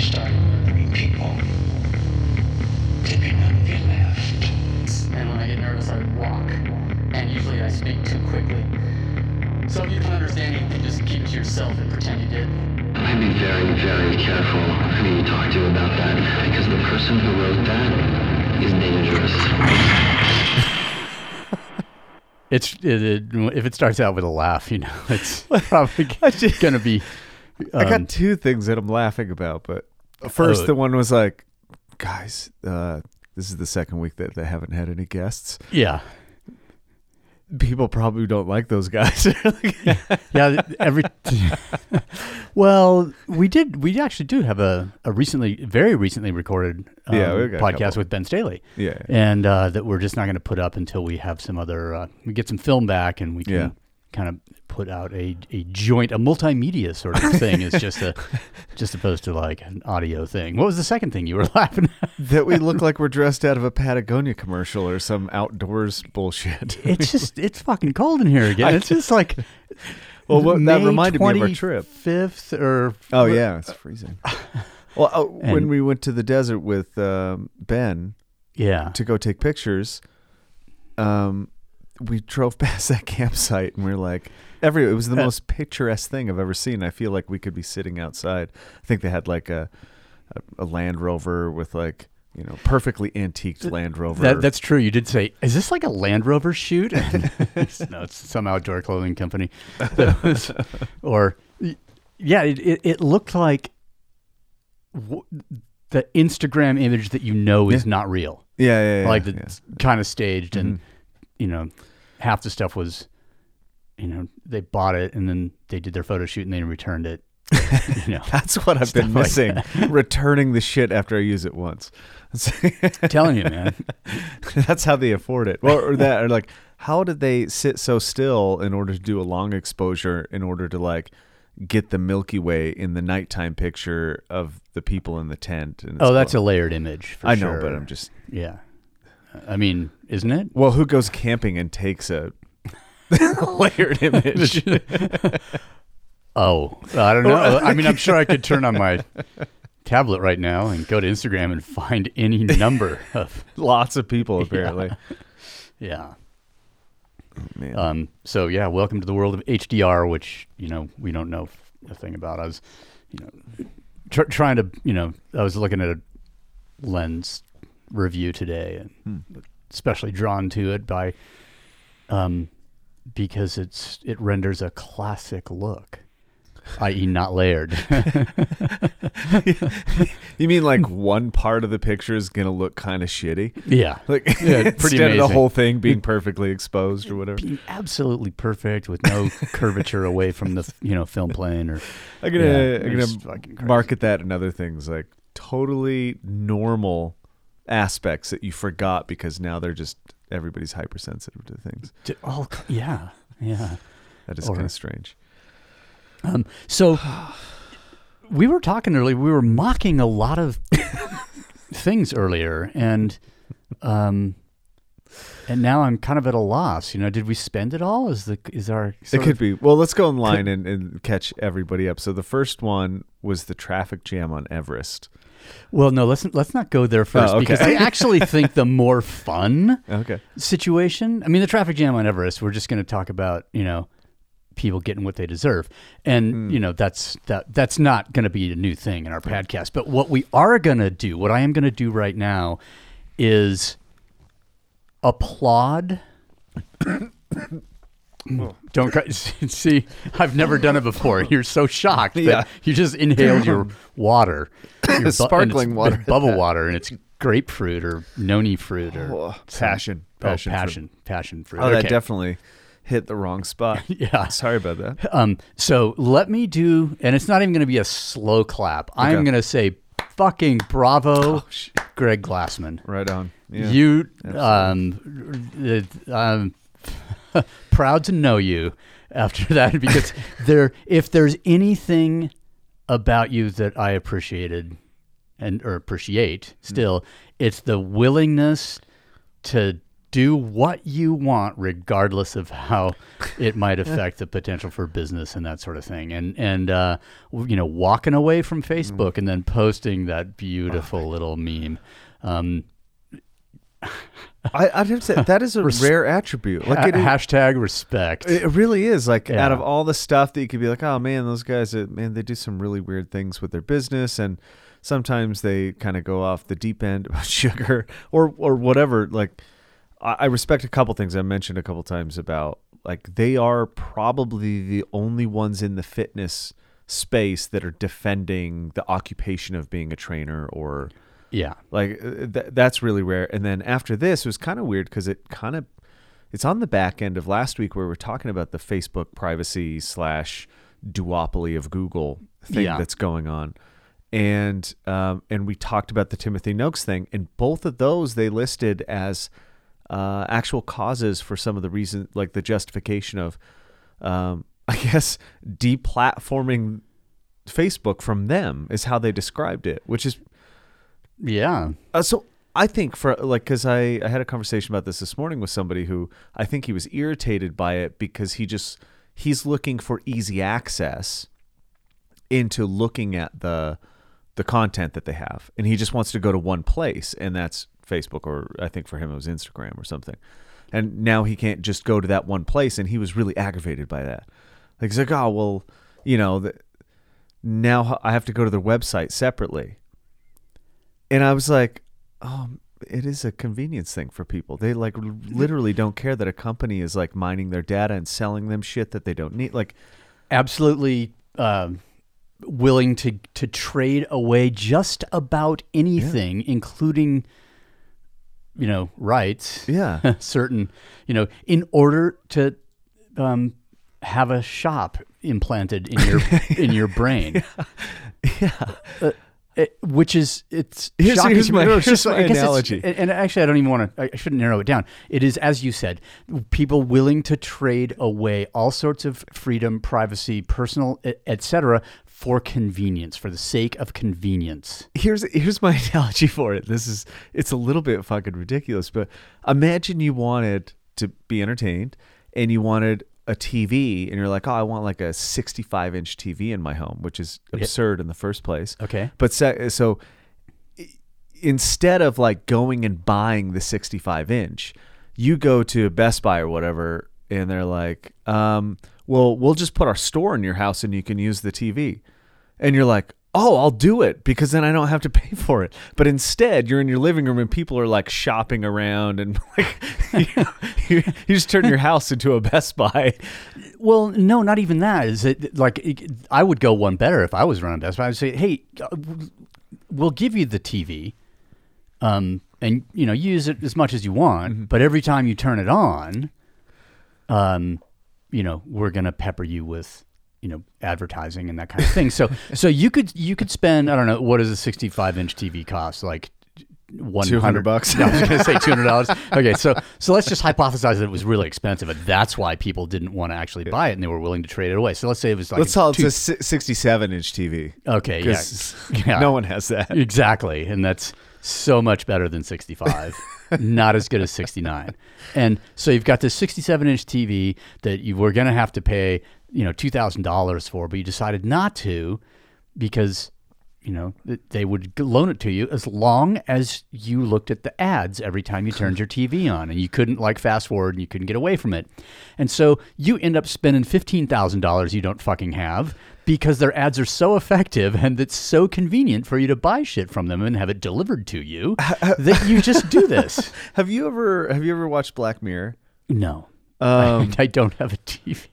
started murdering people. Did none of you left? And when I get nervous, I walk. And usually I speak too quickly. So if you don't understand anything, just keep it to yourself and pretend you did. I'd be very, very careful who you talk to about that, because the person who wrote that is dangerous. It's it, it, if it starts out with a laugh, you know, it's probably going to be. I um, got two things that I'm laughing about, but first Oh. the one was like, guys, uh, this is the second week that they haven't had any guests. yeah, People probably don't like those guys. yeah. Every well, we did. We actually do have a, a recently, very recently recorded um, Yeah, we got a podcast with Ben Staley. yeah. and uh, that we're just not going to put up until we have some other uh, we get some film back and we can Yeah. kind of put out a, a joint a multimedia sort of thing is just a just opposed to like an audio thing what was the second thing you were laughing at that we look like we're dressed out of a Patagonia commercial or some outdoors bullshit. it's just it's fucking cold in here again it's just like Well, what- that reminded me of our trip. Fifth or Oh yeah, it's freezing. Well, oh, when we went to the desert with um, Ben yeah to go take pictures, um, we drove past that campsite and we are like, every it was the most picturesque thing I've ever seen. I feel like we could be sitting outside. I think they had like a a, a Land Rover with like you know perfectly antiqued Land Rover. that, that's true you did say is this like a land rover shoot no it's some outdoor clothing company was- or yeah it, it, it looked like w- the instagram image that you know is not real yeah, yeah, yeah. like yeah. it's kind of staged and Mhm. you know half the stuff was you know they bought it and then they did their photo shoot and they returned it you know That's what I've been like missing. Returning the shit after I use it once. telling you man That's how they afford it. Well, or that, or like, how did they sit so still in order to do a long exposure in order to like get the Milky Way in the nighttime picture of the people in the tent? And oh that's a layered image for I know, sure. but I'm just yeah i mean isn't it well, who goes camping and takes a layered image? Oh, I don't know. I mean, I'm sure I could turn on my tablet right now and go to Instagram and find any number of Lots of people apparently. yeah. Man. Um. So yeah, welcome to the world of HDR, which you know we don't know a thing about. I was, you know, tr- trying to you know I was looking at a lens review today and Hmm. especially drawn to it by um because it's it renders a classic look i.e. not layered you mean like one part of the picture is gonna look kind of shitty? yeah Like Yeah, instead of the whole thing being perfectly exposed or whatever. being absolutely perfect with no curvature away from the you know film plane or I'm gonna, Yeah, I'm gonna market that and other things like totally normal aspects that you forgot because now they're just everybody's hypersensitive to things. Oh yeah yeah That is kind of strange. um so we were talking earlier we were mocking a lot of things earlier and um and now I'm kind of at a loss. You know, did we spend it all? Is the is our It could be. Well, let's go online and, and catch everybody up. So the first one was the traffic jam on Everest. Well, no, let's let's not go there first Oh, okay. because I actually think the more fun Okay. situation. I mean, the traffic jam on Everest. We're just going to talk about you know people getting what they deserve, and Hmm. you know that's that that's not going to be a new thing in our podcast. But what we are going to do, what I am going to do right now, is applaud. Don't see. I've never done it before. You're so shocked that Yeah. you just inhaled your water, your bu- Sparkling water bubble water, and it's grapefruit or noni fruit or Oh, some- passion. Oh, Passion passion, fruit. passion, fruit. Oh, that definitely hit the wrong spot. Yeah. Sorry about that. Um, so let me do, and it's not even going to be a slow clap. I'm going to say, fucking bravo, Greg Glassman. Right on. Yeah. You, um, uh, um, proud to know you after that because there, if there's anything about you that I appreciated and or appreciate Hmm. still, it's the willingness to do what you want, regardless of how it might affect the potential for business and that sort of thing. And and uh, you know, walking away from Facebook and then posting that beautiful little meme. Um, I, I'd have to say that is a Res- rare attribute. Like it, hashtag respect. it really is. Like Yeah. out of all the stuff that you could be like, oh man, those guys, uh, man, they do some really weird things with their business, and sometimes they kind of go off the deep end about sugar or or whatever. Like I, I respect a couple things I mentioned a couple times about like they are probably the only ones in the fitness space that are defending the occupation of being a trainer or yeah. like uh, th- that's really rare. And then after this, it was kind of weird because it kind of it's on the back end of last week where we're talking about the Facebook privacy slash duopoly of Google thing Yeah. that's going on. And um, and we talked about the Timothy Noakes thing, and both of those they listed as uh, actual causes for some of the reason, like the justification of, um, I guess, deplatforming Facebook from them is how they described it, which is Yeah. uh, so I think for like because I I had a conversation about this this morning with somebody who I think he was irritated by it because he just he's looking for easy access into looking at the the content that they have. And he just wants to go to one place and that's Facebook or I think for him it was Instagram or something. And now he can't just go to that one place and he was really aggravated by that. Like he's like oh well you know the, now I have to go to their website separately and I was like, oh, it is a convenience thing for people. They like literally don't care that a company is like mining their data and selling them shit that they don't need. Like, absolutely um, willing to to trade away just about anything, including you know rights. yeah, certain you know in order to um, have a shop implanted in your in your brain. yeah. Uh, it- which is it's Here's- shocking here's my- here's just- my it's- analogy. and, and actually, I don't even want to. I shouldn't narrow it down. It is, as you said, people willing to trade away all sorts of freedom, privacy, personal, etc., for convenience, for the sake of convenience. Here's here's my analogy for it. This is it's a little bit fucking ridiculous, but imagine you wanted to be entertained and you wanted a TV and you're like, oh, I want like a 65 inch TV in my home, which is absurd in the first place. Okay. But se- so instead of like going and buying the 65 inch, you go to Best Buy or whatever, and they're like, um, well, we'll just put our store in your house and you can use the TV. And you're like, oh, I'll do it because then I don't have to pay for it. But instead, you're in your living room and people are like shopping around and like, you, you just turn your house into a Best Buy. Well, no, not even that. Is it like it- I would go one better if I was running Best Buy. I would say, hey, uh, we'll give you the TV, um, and you know use it as much as you want. But every time you turn it on, um, you know we're gonna pepper you with you know advertising and that kind of thing. So so you could you could spend I don't know what does a sixty five inch TV cost like. One 200 bucks. No, I was going to say two hundred dollars. Okay, so so let's just hypothesize that it was really expensive, and that's why people didn't want to actually buy it, and they were willing to trade it away. So let's say it was like Let's call it two- a si- 67 inch TV. okay, yeah, yeah, No one has that. exactly, and that's so much better than sixty five. Not as good as sixty nine, and so you've got this sixty seven inch TV that you were going to have to pay, you know, two thousand dollars for, but you decided not to because you know they would loan it to you as long as you looked at the ads every time you turned your TV on and you couldn't like fast forward and you couldn't get away from it. And so you end up spending $15,000 you don't fucking have because their ads are so effective and it's so convenient for you to buy shit from them and have it delivered to you that you just do this. Have you ever have you ever watched Black Mirror? No. Um, I, I don't have a TV.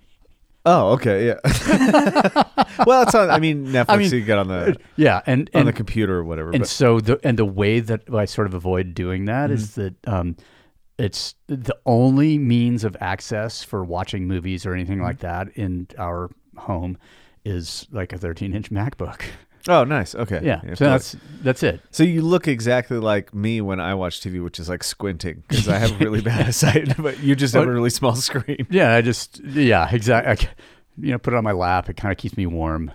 Oh, okay, yeah. well, it's on. I mean, Netflix. mean, you get on the Yeah, and on and the computer or whatever. and but so the and the way that I sort of avoid doing that is Mm-hmm. that um, it's the only means of access for watching movies or Mm-hmm. anything like that in our home is like a 13 inch MacBook. Oh, nice. Okay. Yeah, so that's that's it. so you look exactly like me when I watch TV, which is like squinting because I have really bad eyesight, but you just have a really small screen. Yeah, I just yeah exactly. You know, put it on my lap. It kind of keeps me warm.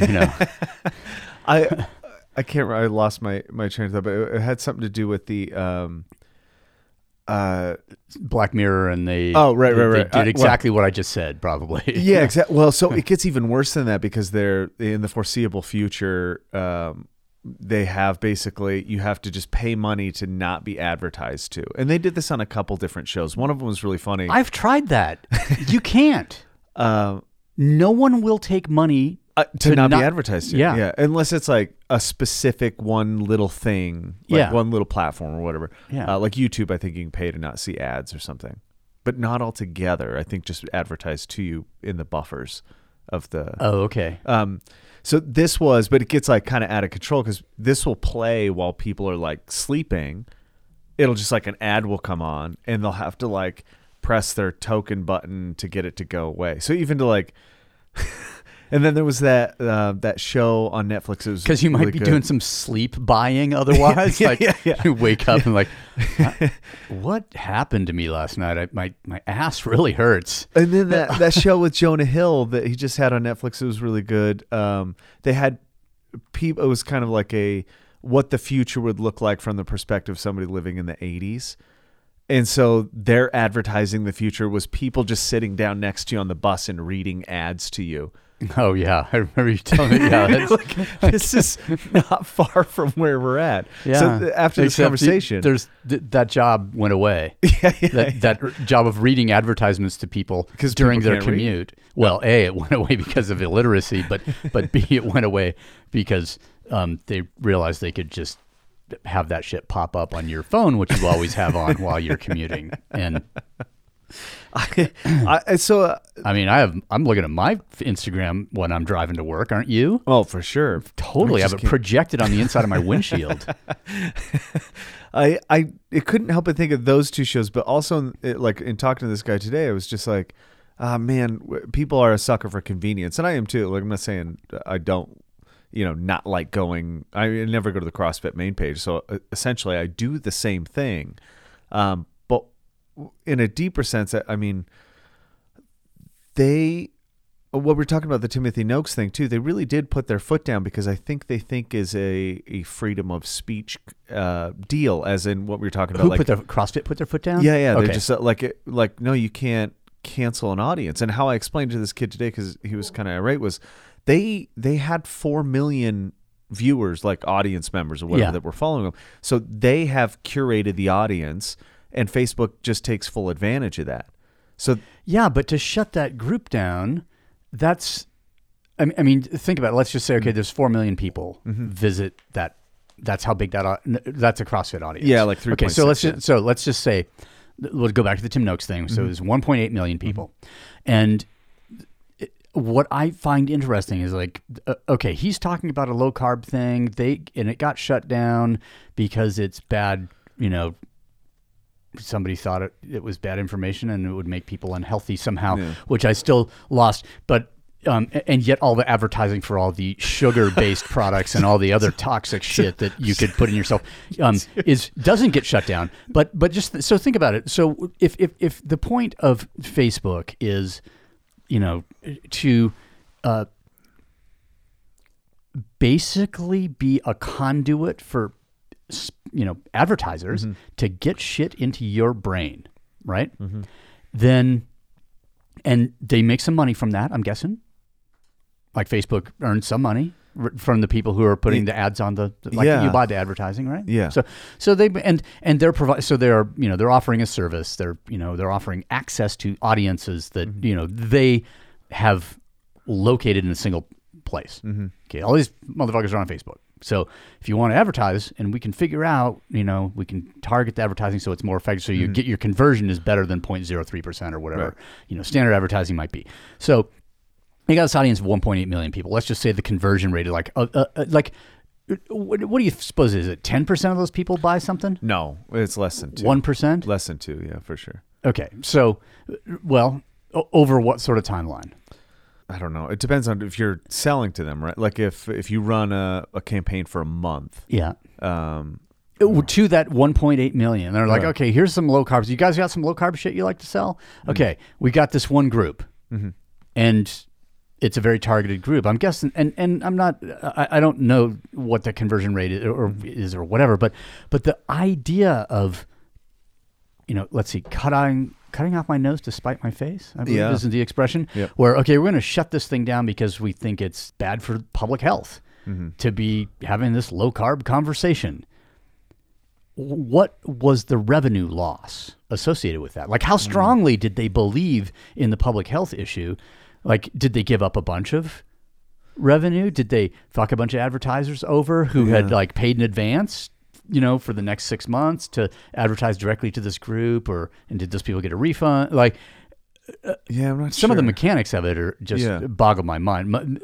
You know, I I can't. remember. I lost my my train of thought, but it, it had something to do with the um uh, Black Mirror, and they Oh, right, right, right. did well- exactly what I just said, probably. yeah, exactly. Well, so it gets even worse than that because they're in the foreseeable future. Um, they have basically you have to just pay money to not be advertised to, and they did this on a couple different shows. One of them was really funny. I've tried that. you can't. Uh, No one will take money uh, to, not, be advertised to. Yeah. yeah, unless it's like a specific one little thing, like Yeah. one little platform or whatever. Yeah. uh, like YouTube, I think you can pay to not see ads or something, but not altogether. I think just advertised to you in the buffers of the. Oh, okay. Um, so this was, but it gets like kind of out of control because this will play while people are like sleeping. It'll just like an ad will come on and they'll have to like press their token button to get it to go away. So even to like, and then there was that uh, that show on Netflix. It was Because you might really be good. doing some sleep buying otherwise. Yeah, like yeah, yeah. you wake up and like, what happened to me last night? I, my my ass really hurts. And then that, that show with Jonah Hill that he just had on Netflix, it was really good. Um, they had people. It was kind of like a what the future would look like from the perspective of somebody living in the '80s. And so their advertising the future was people just sitting down next to you on the bus and reading ads to you. Oh yeah, I remember you telling me. Yeah, that's, Like, this is not far from where we're at. yeah. So th- after this Except conversation, there's th- that job went away. yeah, yeah, that, that job of reading advertisements to people 'Cause during people their can't read? commute. Well, a it went away because of illiteracy, but but b it went away because um, they realized they could just have that shit pop up on your phone, which you always have on while you're commuting. And I, I- so uh, I mean, I have I'm looking at my Instagram when I'm driving to work, aren't you? oh for sure, Totally, I have it projected on the inside of my windshield. I I it couldn't help but think of those two shows, but also it, like in talking to this guy today, I was just like, ah man, w- people are a sucker for convenience, and I am too. Like I'm not saying I don't, you know, not like going. I never go to the CrossFit main page, so uh, essentially I do the same thing, um, in a deeper sense, I, mean, they what we're talking about the Timothy Noakes thing too. They really did put their foot down because I think they think is a, a freedom of speech uh, deal, as in what we were talking about. Who like, put their CrossFit put their foot down? yeah, yeah. Okay. They're just uh, like it, like no, you can't cancel an audience. And how I explained to this kid today because he was kind of irate was they they had four million viewers, like audience members or whatever Yeah. that were following them. So they have curated the audience, and Facebook just takes full advantage of that. So Yeah, but to shut that group down, that's. I mean, I mean, think about it. Let's just say, Mm-hmm. okay, there's four million people visit that. That's how big that. That's a CrossFit audience. Yeah, like three. Okay, so 3.6, let's yeah. just, so let's just say, we'll go back to the Tim Noakes thing. Mm-hmm. So there's 1.8 million people, and it- what I find interesting is like, uh, okay, he's talking about a low carb thing. They and it got shut down because it's bad. You know, somebody thought it, it was bad information and it would make people unhealthy somehow, Yeah. which I still lost. But um, and yet all the advertising for all the sugar-based products and all the other toxic shit that you could put in yourself um, is doesn't get shut down. But but just so think about it. So if if if the point of Facebook is, you know, to uh, basically be a conduit for you know advertisers to get shit into your brain right then and they make some money from that i'm guessing like facebook earns some money r- from the people who are putting the ads on the like Yeah. you buy the advertising right Yeah. so so they and and they're provide so they're you know they're offering a service they're you know they're offering access to audiences that Mm-hmm. you know they have located in a single place Mm-hmm. okay all these motherfuckers are on facebook so if you want to advertise and we can figure out you know we can target the advertising so it's more effective so you get your conversion is better than 0.03% or whatever Mm-hmm. Right. you know standard advertising might be so you got this audience of 1.8 million people. Let's just say the conversion rate is like, uh, uh, uh, like, what, what do you suppose is it? 10% of those people buy something? no, it's less than two. 1%? less than two, yeah, for sure. Okay. So, uh, well, over what sort of timeline? I don't know. It depends on if you're selling to them, right? Like if if you run a, a campaign for a month, Yeah. um, Uh, To that 1.8 million. They're like, Right. okay, here's some low carbs. You guys got some low carb shit you like to sell? Okay. We got this one group. And it's a very targeted group. I'm guessing, and, and I'm not, I, I don't know what the conversion rate is or, is or whatever, but, but the idea of you know, let's see, cutting cutting off my nose to spite my face. I believe Yeah. isn't the expression. Yep. Where okay, we're going to shut this thing down because we think it's bad for public health Mm-hmm. to be having this low carb conversation. What was the revenue loss associated with that? Like, Mm. how strongly did they believe in the public health issue? Like, did they give up a bunch of revenue? Did they fuck a bunch of advertisers over who had like paid in advance, you know, for the next six months to advertise directly to this group, or and did those people get a refund? Like, uh, Yeah, I'm not some of the mechanics of it are just Yeah. boggle my mind.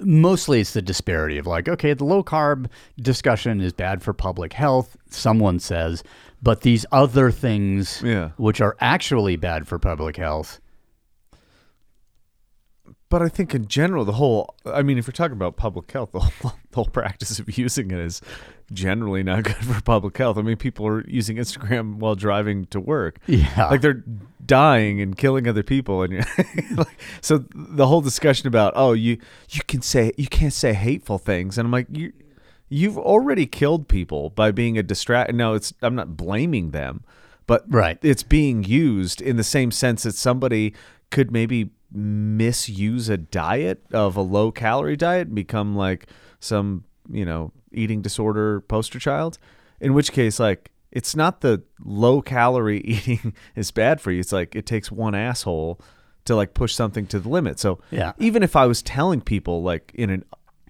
Mostly, it's the disparity of like, okay, the low carb discussion is bad for public health. Someone says, but these other things, Yeah. which are actually bad for public health, But I think in general, the whole, I mean, if you're talking about public health, the whole, the whole practice of using it is generally not good for public health. I mean, people are using Instagram while driving to work. Yeah. Like they're dying and killing other people. And like, so the whole discussion about, oh, you, you can say, you can't say hateful things. And I'm like, you, you've already killed people by being a distract. No, it's, I'm not blaming them, but Right. it's being used in the same sense that somebody could maybe misuse a diet of a low calorie diet and become like some you know eating disorder poster child in which case like it's not the low calorie eating is bad for you. It's like it takes one asshole to like push something to the limit. So Yeah. even if i was telling people like in an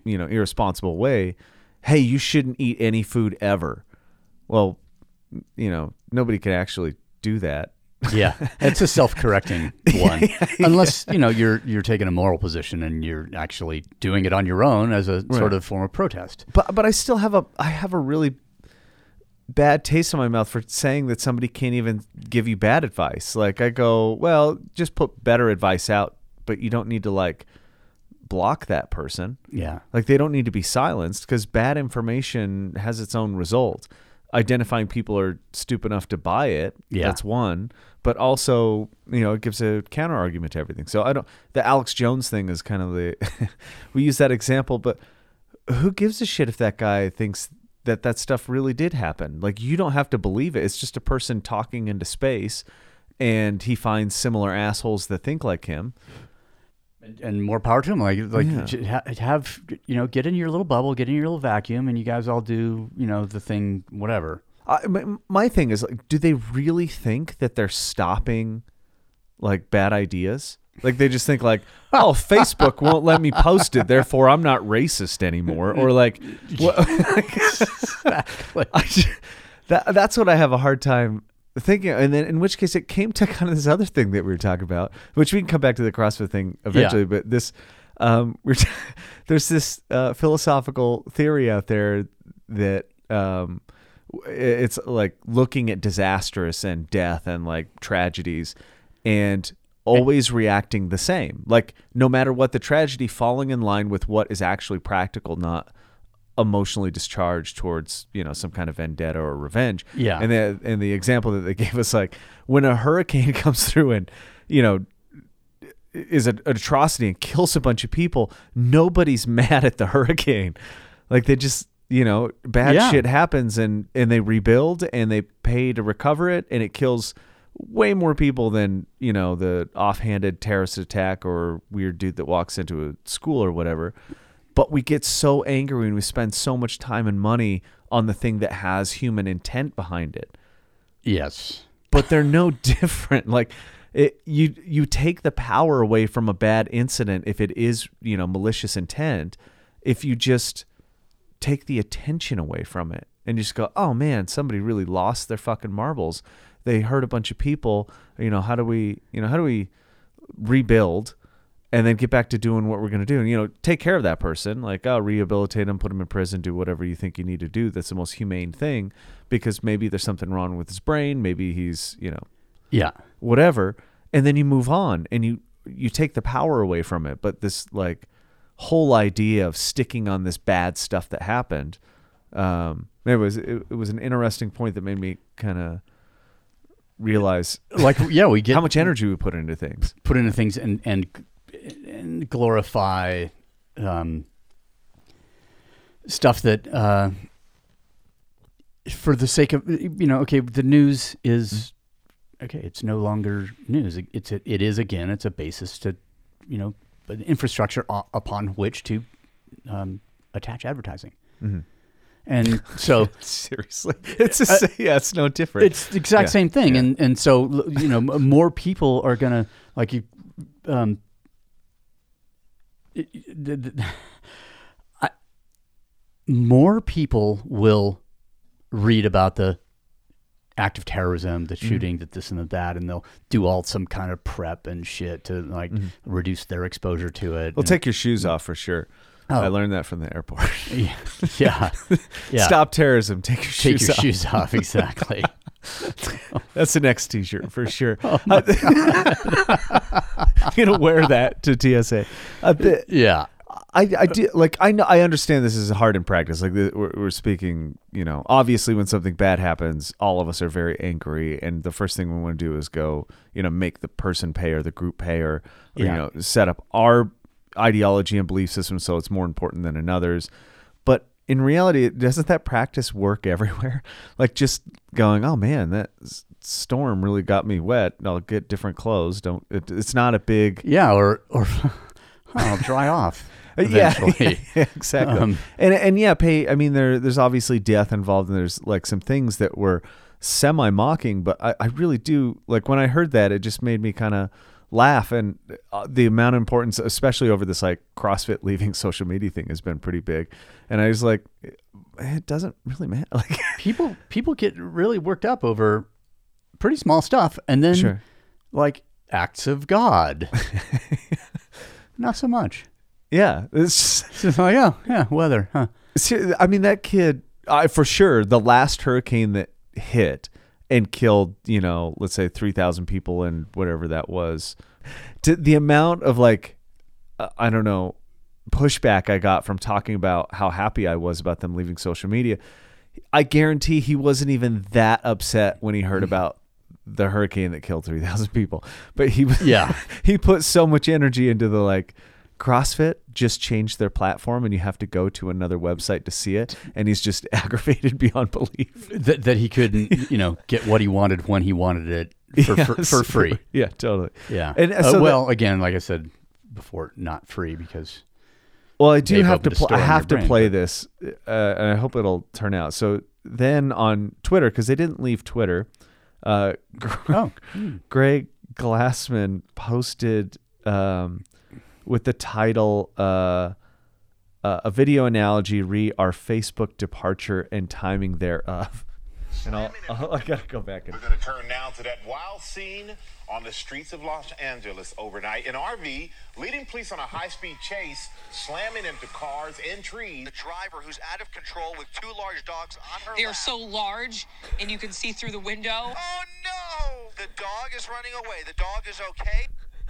you know irresponsible way hey you shouldn't eat any food ever well you know nobody could actually do that yeah, it's a self-correcting one, unless you know you're you're taking a moral position and you're actually doing it on your own as a sort of form of protest. but but I still have a I have a really bad taste in my mouth for saying that somebody can't even give you bad advice. Like I go, well, just put better advice out, but you don't need to like block that person. Yeah, Like they don't need to be silenced because bad information has its own result. Identifying people are stupid enough to buy it. Yeah. That's one. But also, you know, it gives a counter argument to everything. So I don't the Alex Jones thing is kind of the we use that example, but who gives a shit if that guy thinks that that stuff really did happen? Like you don't have to believe it. It's just a person talking into space and he finds similar assholes that think like him. and more power to him. Like like Yeah. have you know get in your little bubble, get in your little vacuum, and you guys all do you know the thing whatever. I, my, my thing is like, do they really think that they're stopping like bad ideas? Like they just think like, oh, Facebook won't let me post it, therefore I'm not racist anymore, or like, what, that that's what I have a hard time thinking. And then in which case it came to kind of this other thing that we were talking about, which we can come back to the CrossFit thing eventually. But this, um, we're t- there's this uh, philosophical theory out there that um, it's like looking at disastrous and death and like tragedies and always reacting the same like no matter what the tragedy falling in line with what is actually practical not emotionally discharged towards you know some kind of vendetta or revenge Yeah. and the and the example that they gave us like when a hurricane comes through and you know is an atrocity and kills a bunch of people, nobody's mad at the hurricane. Like they just, you know, bad Yeah. shit happens and and they rebuild and they pay to recover it and it kills way more people than, you know, the offhanded terrorist attack or weird dude that walks into a school or whatever. But we get so angry and we spend so much time and money on the thing that has human intent behind it Yes. but they're no different. Like it, you you take the power away from a bad incident if it is you know malicious intent. If you just take the attention away from it and just go, oh man, somebody really lost their fucking marbles. They hurt a bunch of people. You know how do we you know how do we rebuild? And then get back to doing what we're going to do, and you know, take care of that person. Like, oh, rehabilitate him, put him in prison, do whatever you think you need to do. That's the most humane thing, because maybe there's something wrong with his brain. Maybe he's, you know, Yeah. whatever and then you move on and you you take the power away from it but this like whole idea of sticking on this bad stuff that happened um it was it, it was an interesting point that made me kind of realize Like yeah, we get how much energy we put into things put into things and and and glorify um, stuff that uh, for the sake of you know okay the news is okay, it's no longer news. It- It's a, it is again. It's a basis to, you know, an infrastructure o- upon which to um, attach advertising. Mm-hmm. And so Seriously, it's a, sa- yeah, it's no different. it's the exact Yeah, same thing, yeah. and and so you know more people are gonna like you. Um, it- it- the- the- I, more people will read about the act of terrorism, the Mm-hmm. shooting, that this and the that, and they'll do all some kind of prep and shit to like reduce their exposure to it. Mm-hmm. well, and- take your shoes off for sure. Oh. I learned that from the airport. yeah, yeah, yeah. Stop terrorism. Take your Take shoes your off. shoes off. Exactly. That's the next T-shirt for sure. Oh I'm gonna wear that to TSA. Uh, the- yeah. I, I do like I know I understand this is hard in practice. Like the, we're, we're speaking, you know, obviously when something bad happens, all of us are very angry, and the first thing we want to do is go, you know, make the person pay or the group pay or, or Yeah. you know, set up our ideology and belief system so it's more important than another's. But in reality, doesn't that practice work everywhere? Like just going, oh man, that storm really got me wet. I'll get different clothes. Don't. It, it's not a big. Yeah, or or I'll oh, dry off eventually. Yeah, exactly. Um, and and yeah, pay. I mean, there there's obviously death involved, and there's like some things that were semi mocking, but I, I really do like when I heard that, it just made me kind of laugh. And uh, the amount of importance, especially over this like CrossFit leaving social media thing, has been pretty big. And I was like, it doesn't really matter. Like, people people get really worked up over pretty small stuff, and then Sure. like acts of God. Not so much. Yeah, it's. It's just like, oh yeah, yeah weather, huh? See, I mean, that kid, I, for sure, the last hurricane that hit and killed, you know, let's say 3,000 people and whatever that was, to the amount of like, uh, I don't know, pushback I got from talking about how happy I was about them leaving social media, I guarantee he wasn't even that upset when he heard about the hurricane that killed 3,000 people. But he Yeah. he put so much energy into the like, CrossFit just changed their platform and you have to go to another website to see it. And he's just aggravated beyond belief. That that he couldn't, you know, get what he wanted when he wanted it for for, for free. Yeah, totally. Yeah. And, uh, Uh, so that- well, again, like I said before, not free because Well, I do They've to. Pl- I have to brain, play but- this, uh, and I hope it'll turn out. So then on Twitter, because they didn't leave Twitter, uh, oh, Greg Glassman posted um, with the title uh, uh, "A video analogy re our Facebook departure and timing thereof." And I'll, I'll I gotta go back and We're going to turn now to that wild scene on the streets of Los Angeles overnight. An RV leading police on a high-speed chase, slamming into cars and trees. the driver who's out of control with two large dogs on her They are so large, and you can see through the window. Oh no! The dog is running away. The dog is okay.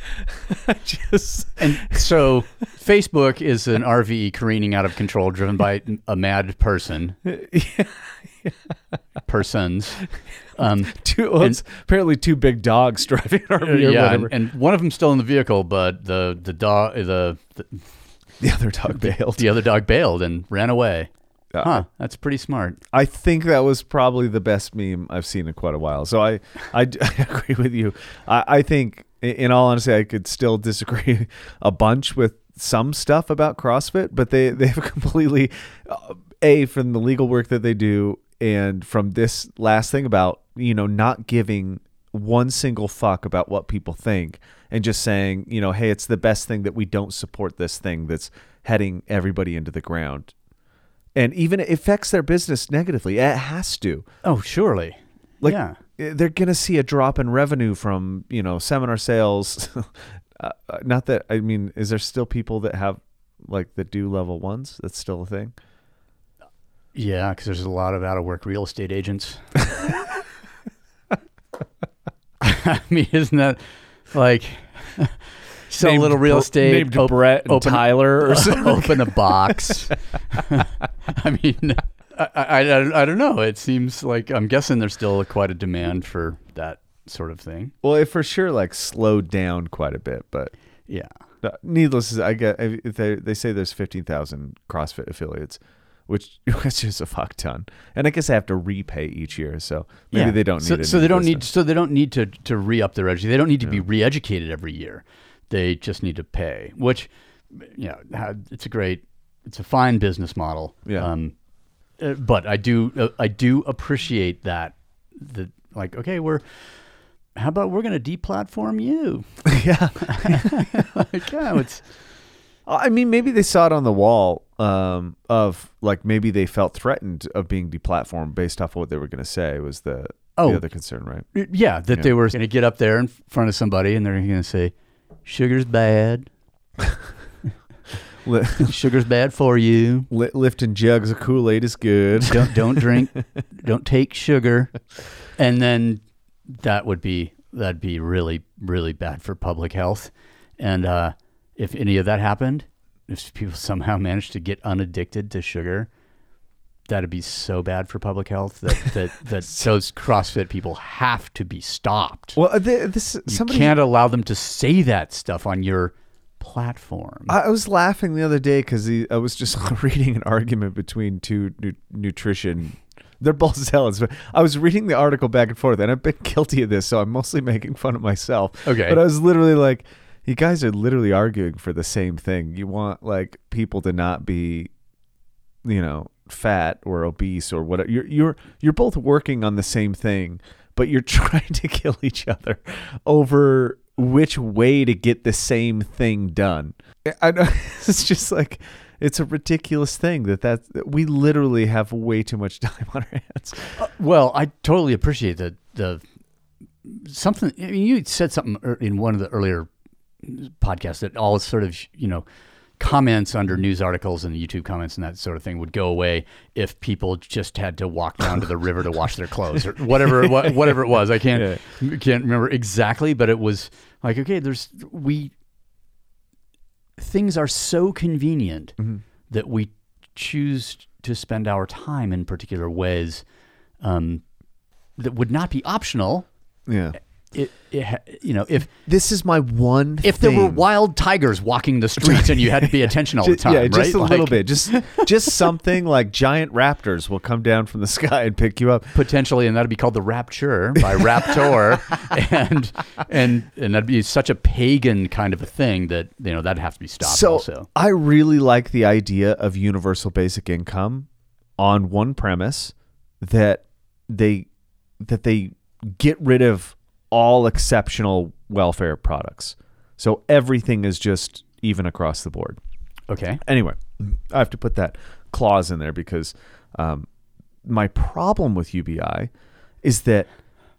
just and so Facebook is an RV careening out of control, driven by a mad person. Persons. Um, two well, it's apparently two big dogs driving an RV yeah, and, and one of them's still in the vehicle, but the the dog the, the the other dog bailed. the other dog bailed and ran away. Uh, Huh? That's pretty smart. I think that was probably the best meme I've seen in quite a while. So I I agree with you. I, I think, i- in all honesty, I could still disagree a bunch with some stuff about CrossFit, but they they've completely, uh, a from the legal work that they do, and from this last thing about you know not giving one single fuck about what people think and just saying you know hey it's the best thing that we don't support this thing that's heading everybody into the ground and even it affects their business negatively. It has to. Oh, surely. Like yeah. Eh, they're gonna see a drop in revenue from you know seminar sales. uh, uh, not that I mean, is there still people that have like that do level ones? That's still a thing. Yeah, because there's a lot of out of work real estate agents. I mean, isn't that like sell a Named little real estate? named op- Brett and Tyler or something. open a box. I mean, I, I, I, I don't know. It seems like I'm guessing there's still quite a demand for that sort of thing. Well, it for sure like slowed down quite a bit, but Yeah. needless say, I get they they say there's fifteen thousand CrossFit affiliates. which which is a fuck ton. And I guess I have to repay each year, so maybe Yeah. they don't so, need it. so they don't need so they don't need to to re up their education. They don't need to be re-educated every year. They just need to pay, which you know it's a great it's a fine business model. Yeah. Um, uh, but I do uh, I do appreciate that that like okay we're how about we're gonna deplatform you? yeah. like, yeah, it's I mean, maybe they saw it on the wall um, of like maybe they felt threatened of being deplatformed based off of what they were going to say was the Oh. the other concern, right? yeah that they were gonna get up there in front of somebody and they're gonna say sugar's bad, Li- sugar's bad for you. li- lifting jugs of Kool Aid is good. don't don't drink don't take sugar and then that would be that'd be really really bad for public health and uh, if any of that happened if people somehow managed to get unaddicted to sugar that'd be so bad for public health that that, that those CrossFit people have to be stopped. Well, uh, th- this you somebody can't allow them to say that stuff on your platform. I was laughing the other day because I was just reading an argument between two nu- nutrition. They're both zealots, but I was reading the article back and forth, and I've been guilty of this, so I'm mostly making fun of myself. Okay. but I was literally like, "You guys are literally arguing for the same thing. You want like people to not be, you know, fat or obese or whatever. You're you're you're both working on the same thing, but you're trying to kill each other over which way to get the same thing done. I know it's just like it's a ridiculous thing that that that we literally have way too much time on our hands. Uh, well, I totally appreciate the the something. I mean, you said something in one of the earlier podcasts that all sort of you know comments under news articles and YouTube comments and that sort of thing would go away if people just had to walk down to the river to wash their clothes or whatever it whatever it was. I can't can't remember exactly, but it was like okay, there's we things are so convenient that we choose to spend our time in particular ways um, that would not be optional. Yeah. It, it, you know, if This is my one. if there were wild tigers walking the streets and you had to pay attention all the time, yeah, right? just a little bit. Just just something like giant raptors will come down from the sky and pick you up. potentially, and that'd be called the Rapture by Raptor, and and and that'd be such a pagan kind of a thing that you know that'd have to be stopped. so also, I really like the idea of universal basic income on one premise that they that they get rid of all exceptional welfare products. So everything is just even across the board. okay, Anyway, I have to put that clause in there because um, my problem with UBI is that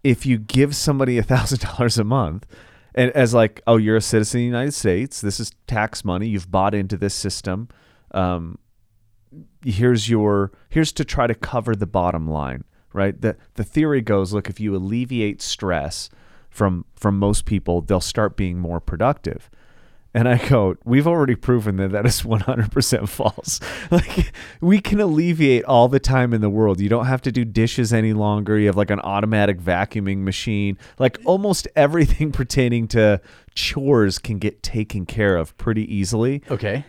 if you give somebody a thousand dollars a month and as like, oh, you're a citizen of the United States, this is tax money, you've bought into this system. Um, here's your here's to try to cover the bottom line, right? The the theory goes, look, if you alleviate stress from from most people, they'll start being more productive. And I go, we've already proven that that is 100% false. Like, we can alleviate all the time in the world. You don't have to do dishes any longer. You have like an automatic vacuuming machine. Like, almost everything pertaining to chores can get taken care of pretty easily okay,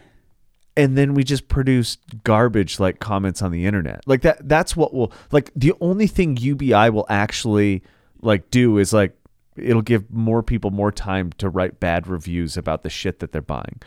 and then we just produce garbage like comments on the internet. Like that that's what will like the only thing UBI will actually like do is like it'll give more people more time to write bad reviews about the shit that they're buying.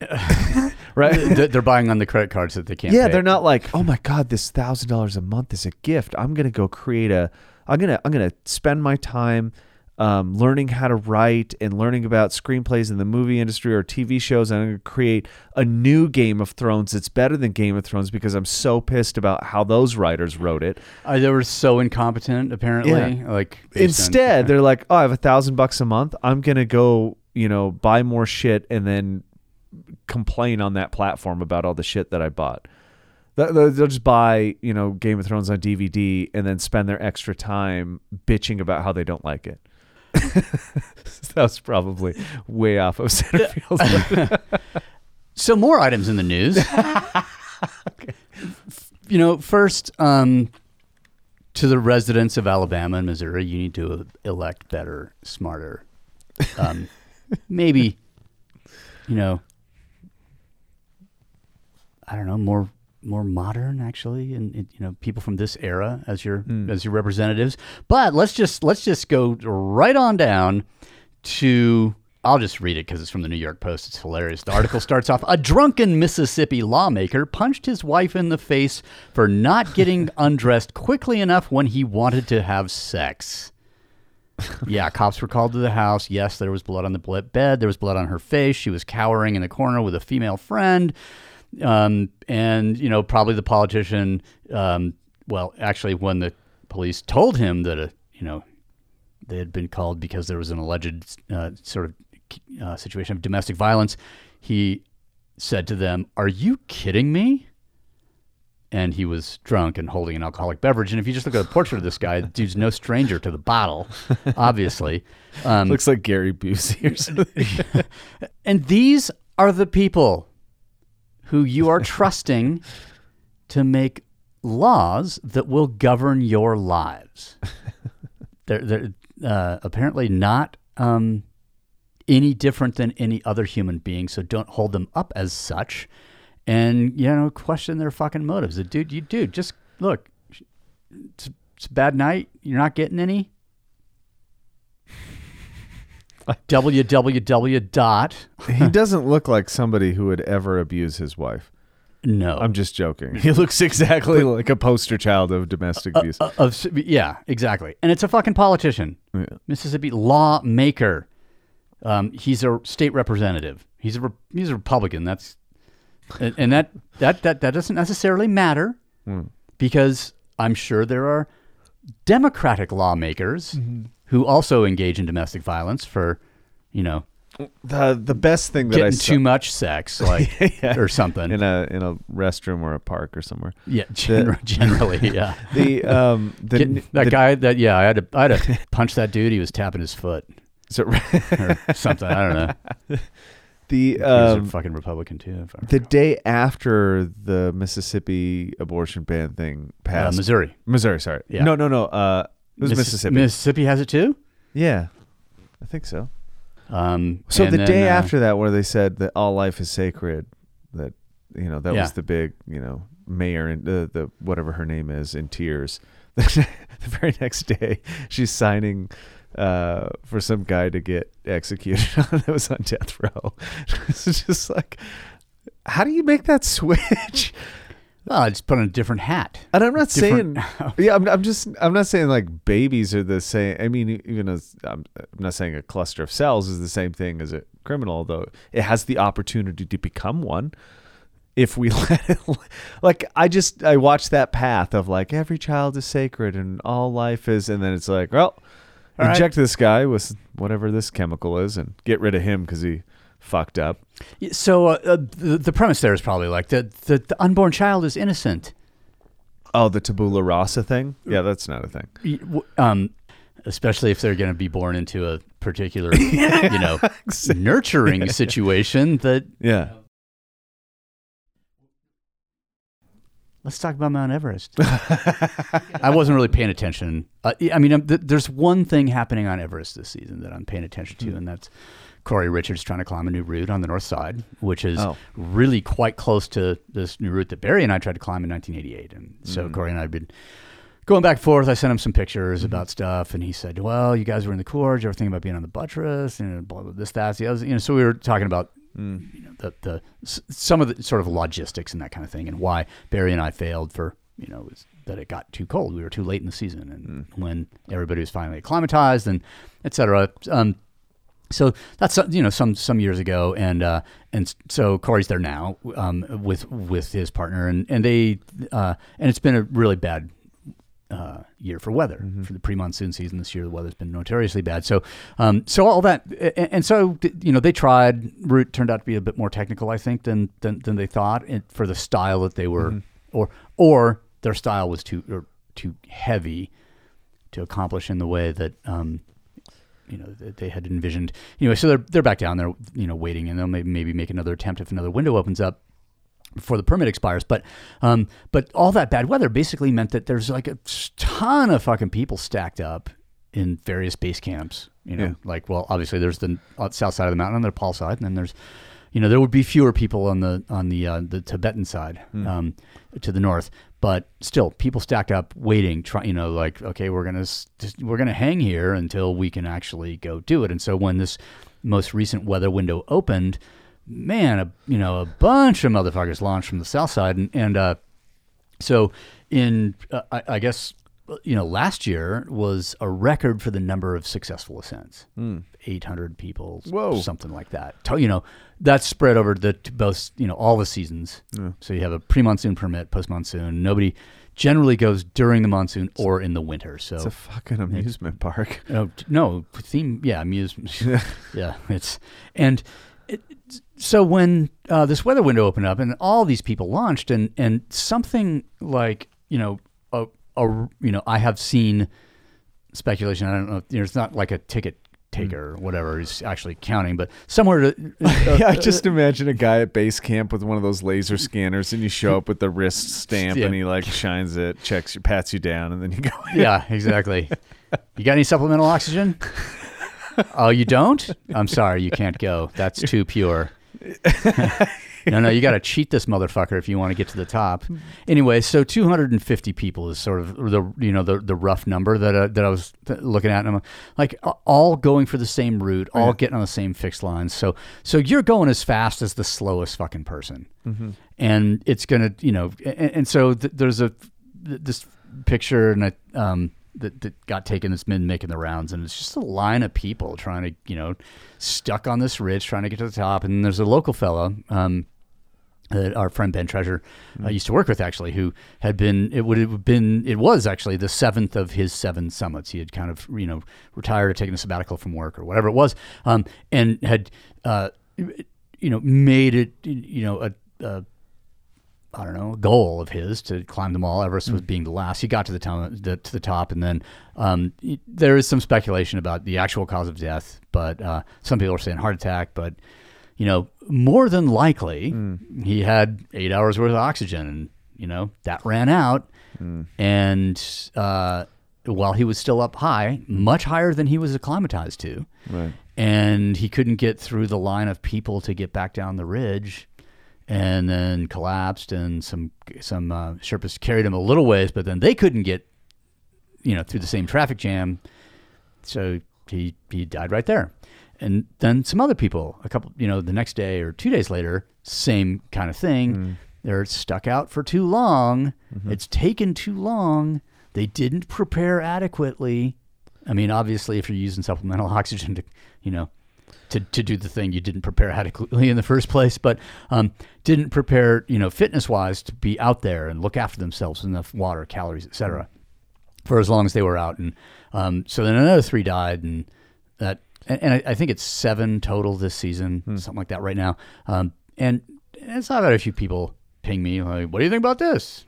right? Th- they're buying on the credit cards that they can't. yeah, pay. they're not like, "Oh my god, this $1000 a month is a gift. I'm going to go create a I'm going to I'm going to spend my time um, learning how to write and learning about screenplays in the movie industry or TV shows. And I'm going to create a new Game of Thrones that's better than Game of Thrones because I'm so pissed about how those writers wrote it. Uh, they were so incompetent, apparently. Yeah. Like based on- Instead, they're like, oh, I have a thousand bucks a month. I'm going to go, you know, buy more shit and then complain on that platform about all the shit that I bought. They'll just buy, you know, Game of Thrones on DVD and then spend their extra time bitching about how they don't like it. that was probably way off of center field. So more items in the news. You know, first, um, to the residents of Alabama and Missouri, you need to elect better, smarter, um, maybe, you know, I don't know, more more modern actually, and, and, you know people from this era as your Hmm. as your representatives. But let's just let's just go right on down to. I'll just read it because it's from the New York Post. It's hilarious. The article starts off A drunken Mississippi lawmaker punched his wife in the face for not getting undressed quickly enough when he wanted to have sex. yeah, cops were called to the house. Yes, there was blood on the bed. There was blood on her face. She was cowering in the corner with a female friend. Um, and, you know, probably the politician, um, well, actually, when the police told him that, a, you know, they had been called because there was an alleged uh, sort of uh, situation of domestic violence, he said to them, Are you kidding me? And he was drunk and holding an alcoholic beverage. And if you just look at a portrait of this guy, the dude's no stranger to the bottle, obviously. Um, Looks like Gary Busey or something. and these are the people who you are trusting to make laws that will govern your lives. they're they're uh, apparently not um, any different than any other human being, so don't hold them up as such. And you know, question their fucking motives. Dude, you dude, just look. It's, it's a bad night. You're not getting any. Www dot he doesn't look like somebody who would ever abuse his wife. no I'm just joking. He looks exactly like a poster child of domestic abuse. Uh, of yeah exactly and it's a fucking politician Yeah. mississippi lawmaker um, he's a state representative he's a re- he's a republican that's and, and that, that that that doesn't necessarily matter Hmm. because i'm sure there are democratic lawmakers Mm-hmm. Who also engage in domestic violence for you know the the best thing that I getting saw too much sex like Yeah. or something in a in a restroom or a park or somewhere. yeah gener- generally yeah The um the, that the- guy that yeah i had to i had to punch that dude he was tapping his foot so, or something. I don't know. the He was a um fucking Republican too. the recall. day after the Mississippi abortion ban thing uh, passed. Missouri, Missouri, sorry. Yeah. No, no, no. Uh, it was Missis- Mississippi. Mississippi has it too. yeah, I think so. Um, So and the then, day uh, after that, where they said that all life is sacred, that you know that Yeah. was the big you know mayor and the the whatever her name is in tears. the very next day, she's signing uh, for some guy to get executed that was on death row. it's just like, how do you make that switch? Well, I just put on a different hat. And I'm not Different- saying, yeah, I'm, I'm just, I'm not saying like babies are the same. I mean, even as I'm, I'm not saying a cluster of cells is the same thing as a criminal, though it has the opportunity to become one if we let it. Like, I just, I watched that path of like every child is sacred and all life is, and then it's like, well, All right. inject this guy with whatever this chemical is and get rid of him because he fucked up. So uh, uh, the, the premise there is probably like the, the the unborn child is innocent. Oh, the tabula rasa thing? Yeah, that's not a thing. Um, especially if they're going to be born into a particular, you know, nurturing situation. That Yeah. let's talk about Mount Everest. I wasn't really paying attention. Uh, I mean, um, th- there's one thing happening on Everest this season that I'm paying attention to, and that's Corey Richards trying to climb a new route on the north side, which is Oh. really quite close to this new route that Barry and I tried to climb in 1988. And so Hmm. Corey and I have been going back and forth. I sent him some Mm-hmm. pictures about stuff, and he said, "Well, you guys were in the gorge. You ever think about being on the buttress and blah, blah, this, that, the other." You know, so we were talking about Mm. you know the the some of the sort of logistics and that kind of thing, and why Barry and I failed for you know was that it got too cold. We were too late in the season, and Mm. when everybody was finally acclimatized and et cetera. Um, so that's uh, you know some some years ago, and uh, and so Corey's there now um, with with his partner, and and they uh, and it's been a really bad uh, year for weather for the pre-monsoon season this year. The weather's been notoriously bad. So, um, so all that, and, and so you know, they tried. Route turned out to be a bit more technical, I think, than than, than they thought for the style that they were, or or their style was too or too heavy to accomplish in the way that. Um, you know that they had envisioned. Anyway, so they're they're back down there, you know, waiting, and they'll maybe maybe make another attempt if another window opens up before the permit expires. But um, but all that bad weather basically meant that there's like a ton of fucking people stacked up in various base camps. You know, Yeah. like well, obviously there's the uh, south side of the mountain on the Nepal side, and then there's you know, there would be fewer people on the on the uh, the Tibetan side Hmm. um, to the north, but still, people stacked up waiting. Try, you know, like okay, we're gonna we're gonna hang here until we can actually go do it. And so when this most recent weather window opened, man, a, you know, a bunch of motherfuckers launched from the south side, and and uh, so in uh, I, I guess you know last year was a record for the number of successful ascents. 800 people, Whoa. something like that. To- You know, that's spread over the both, you know, all the seasons. So you have a pre-monsoon permit, post-monsoon. Nobody generally goes during the monsoon or in the winter. So It's a fucking amusement park. Oh t- no, theme. Yeah, amusement. yeah, it's and it, so when uh, this weather window opened up and all these people launched and and something like you know a, you know I have seen speculation. I don't know. It's not like a ticket mm. taker or whatever is actually counting, but somewhere to, uh, yeah, I just imagine a guy at base camp with one of those laser scanners, and you show up with the wrist stamp, Yeah. and he like shines it, checks, you, pats you down, and then you go. yeah, exactly. You got any supplemental oxygen? Oh, you don't? I'm sorry, you can't go. That's too pure. No, no, you got to cheat this motherfucker if you want to get to the top. Anyway, so 250 people is sort of the you know the the rough number that uh, that I was th- looking at, and I'm like all going for the same route, all getting on the same fixed lines. So so you're going as fast as the slowest fucking person, and it's gonna you know, and, and so th- there's a th- this picture and I, um that, that got taken that's been making the rounds and it's just a line of people trying to you know stuck on this ridge trying to get to the top and there's a local fella um that our friend Ben Treasure uh, used to work with actually, who had been it would have been it was actually the seventh of his seven summits. He had kind of you know retired or taken a sabbatical from work or whatever it was, um, and had uh, you know made it you know a, a I don't know, a goal of his to climb them all. Everest was being the last. He got to the, town, the to the top, and then um, there is some speculation about the actual cause of death. But uh, some people are saying heart attack. But you know, more than likely, he had eight hours worth of oxygen, and you know that ran out. And uh, while he was still up high, much higher than he was acclimatized to, Right. and he couldn't get through the line of people to get back down the ridge and then collapsed and some some uh, Sherpas carried him a little ways but then they couldn't get you know through the same traffic jam. So he he died right there. And then some other people a couple you know the next day or two days later same kind of thing. They're stuck out for too long. It's taken too long. They didn't prepare adequately. I mean obviously if you're using supplemental oxygen to you know to, to do the thing you didn't prepare adequately in the first place, but um, didn't prepare, you know, fitness wise to be out there and look after themselves, enough water, calories, etc. For as long as they were out, and um, so then another three died, and that, and, and I, I think it's seven total this season, something like that right now. Um, and, and so I've a few people ping me like, "What do you think about this?"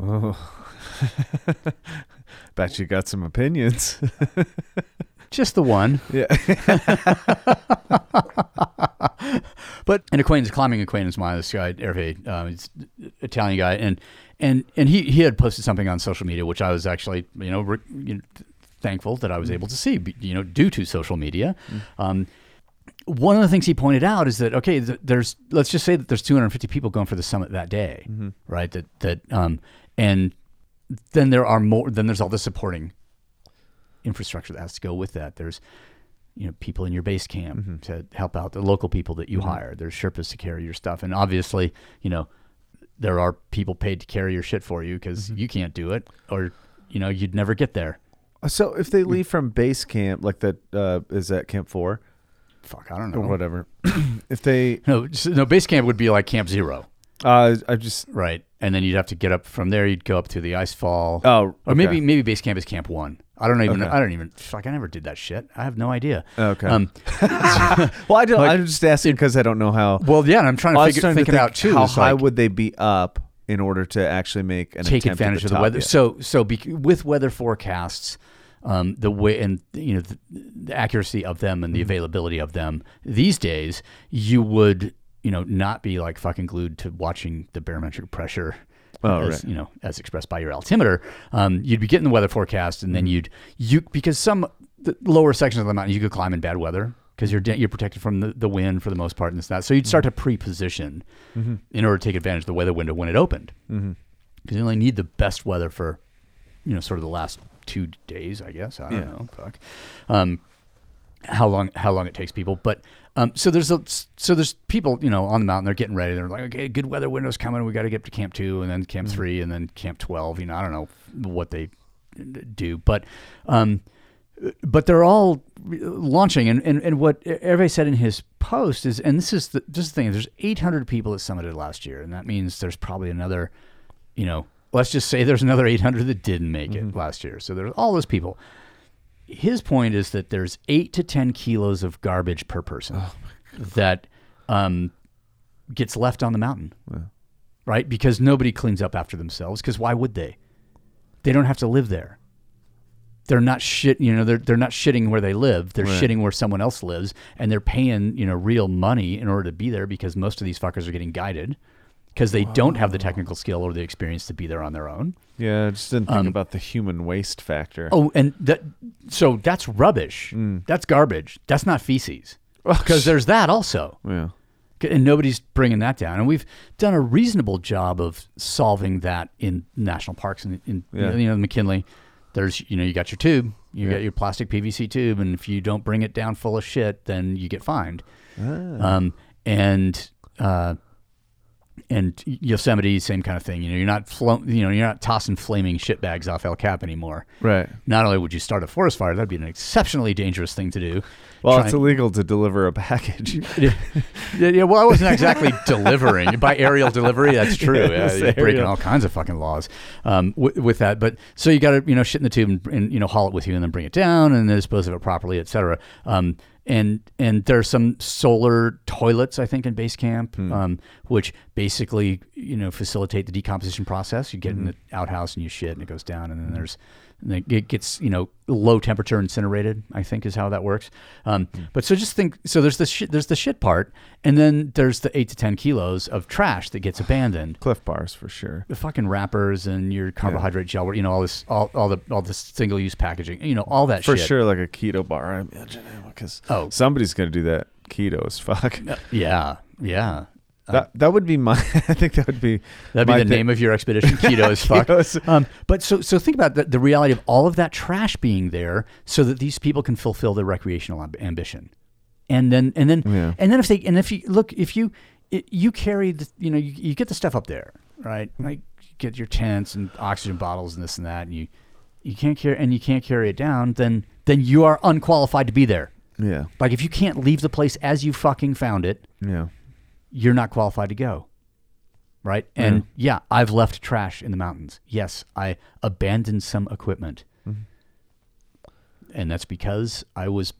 Oh. Bet you got some opinions. Just the one. yeah. but an acquaintance, climbing acquaintance of mine, this guy Hervé, uh, he's an Italian guy, and and and he he had posted something on social media, which I was actually you know, re, you know thankful that I was able to see, you know, due to social media. Um, one of the things he pointed out is that okay, th- there's let's just say that there's 250 people going for the summit that day, right? That that um, and then there are more. Then there's all the supporting infrastructure that has to go with that. There's you know people in your base camp to help out the local people that you hire. There's Sherpas to carry your stuff, and obviously, you know, there are people paid to carry your shit for you because you can't do it, or you know, you'd never get there. So if they leave from base camp, like that, uh, is that camp four Fuck, I don't or know. whatever? if they, No, just- no, base camp would be like Camp Zero, uh, I just, right? And then you'd have to get up from there. You'd go up to the ice fall. Oh, or maybe maybe base camp is Camp One. I don't even. Okay. I don't even. Fuck, I never did that shit. I have no idea. Okay. Um, well, I don't. Like- I'm just asking because I don't know how. well, yeah, and I'm trying to figure, trying to it think out too. How high like- would they be up in order to actually make an take advantage of the weather. Yeah. So so bec with weather forecasts, um, the way and you know the, the accuracy of them Mm-hmm. and the availability of them these days, you would you know not be like fucking glued to watching the barometric pressure. Oh, as, right. You know, as expressed by your altimeter, um, you'd be getting the weather forecast, and Mm-hmm. then you'd you because some the lower sections of the mountain you could climb in bad weather, because you're you're protected from the, the wind for the most part and this that. So you'd start to pre-position in order to take advantage of the weather window when it opened. Because you only need the best weather for, you know, sort of the last two days, I guess. I don't Yeah. know. Fuck. Um, how long how long it takes people, but um, so there's a so there's people you know on the mountain. They're getting ready. They're like, okay, good weather window's coming. We got to get to camp two, and then camp three, and then camp twelve. You know, I don't know what they do, but um, but they're all launching and, and, and what everybody said in his post is and this is the this is the thing there's 800 people that summited last year and that means there's probably another you know let's just say there's another 800 that didn't make it last year so there's all those people his point is that there's 8 to 10 kilos of garbage per person that um, gets left on the mountain right? Because nobody cleans up after themselves because why would they? They don't have to live there. They're not shit you know they're, they're not shitting where they live. They're Right. shitting where someone else lives and they're paying you know real money in order to be there because most of these fuckers are getting guided because they don't have the technical skill or the experience to be there on their own. Yeah, I just didn't think about the human waste factor. oh and that so that's rubbish that's garbage that's not feces because there's that also yeah. and nobody's bringing that down. And we've done a reasonable job of solving that in national parks and in Yeah. you know McKinley. There's you know you got your tube, you Yeah. got your plastic PVC tube, and if you don't bring it down full of shit, then you get fined. Ah. Um, and uh, and Yosemite, same kind of thing. You know, you're not flo- you know you're not tossing flaming shit bags off El Cap anymore. Right. Not only would you start a forest fire, that'd be an exceptionally dangerous thing to do. Well, Try- it's illegal to deliver a package. yeah, yeah, well, I wasn't exactly delivering by aerial delivery. That's true. Yeah, Yeah, you're breaking all kinds of fucking laws um, with, with that. But so you got to you know shit in the tube and, and you know haul it with you and then bring it down and then dispose of it properly, et cetera. Um, and and there are some solar toilets I think in base camp, Hmm. um, which basically you know facilitate the decomposition process. You get Hmm. in the outhouse and you shit and it goes down, and then there's and it gets you know low temperature incinerated. I think is how that works. Um, Hmm. But so just think. So there's the shit. There's the shit part, and then there's the eight to ten kilos of trash that gets abandoned. Clif bars for sure. The fucking wrappers and your carbohydrate gel, you know, all this, all, all the, all this single use packaging, you know, all that For shit. sure, like a keto bar, I imagine. Because Oh. somebody's gonna do that keto as fuck. Yeah, yeah. That that would be my. I think that would be. That'd be the name of your expedition, keto as fuck. Um, but so so think about the, the reality of all of that trash being there, so that these people can fulfill their recreational amb- ambition, and then and then Yeah. and then if they and if you look if you it, you carry the you know you, you get the stuff up there right like you get your tents and oxygen bottles and this and that and you you can't carry and you can't carry it down then then you are unqualified to be there. Yeah. Like if you can't leave the place as you fucking found it, Yeah. You're not qualified to go. Right? And yeah, I've left trash in the mountains. Yes, I abandoned some equipment. And that's because I was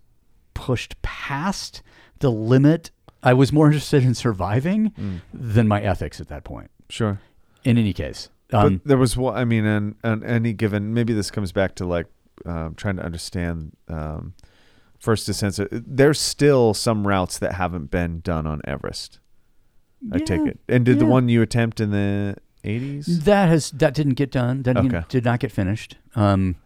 pushed past the limit. I was more interested in surviving than my ethics at that point. Sure. In any case, um, but there was one. I mean, on, on any given, maybe this comes back to like um, trying to understand um, first descents. Uh, There's still some routes that haven't been done on Everest. I take it. And did the one you attempt in the 80s? That has that didn't get done. That Okay. did not get finished. Um,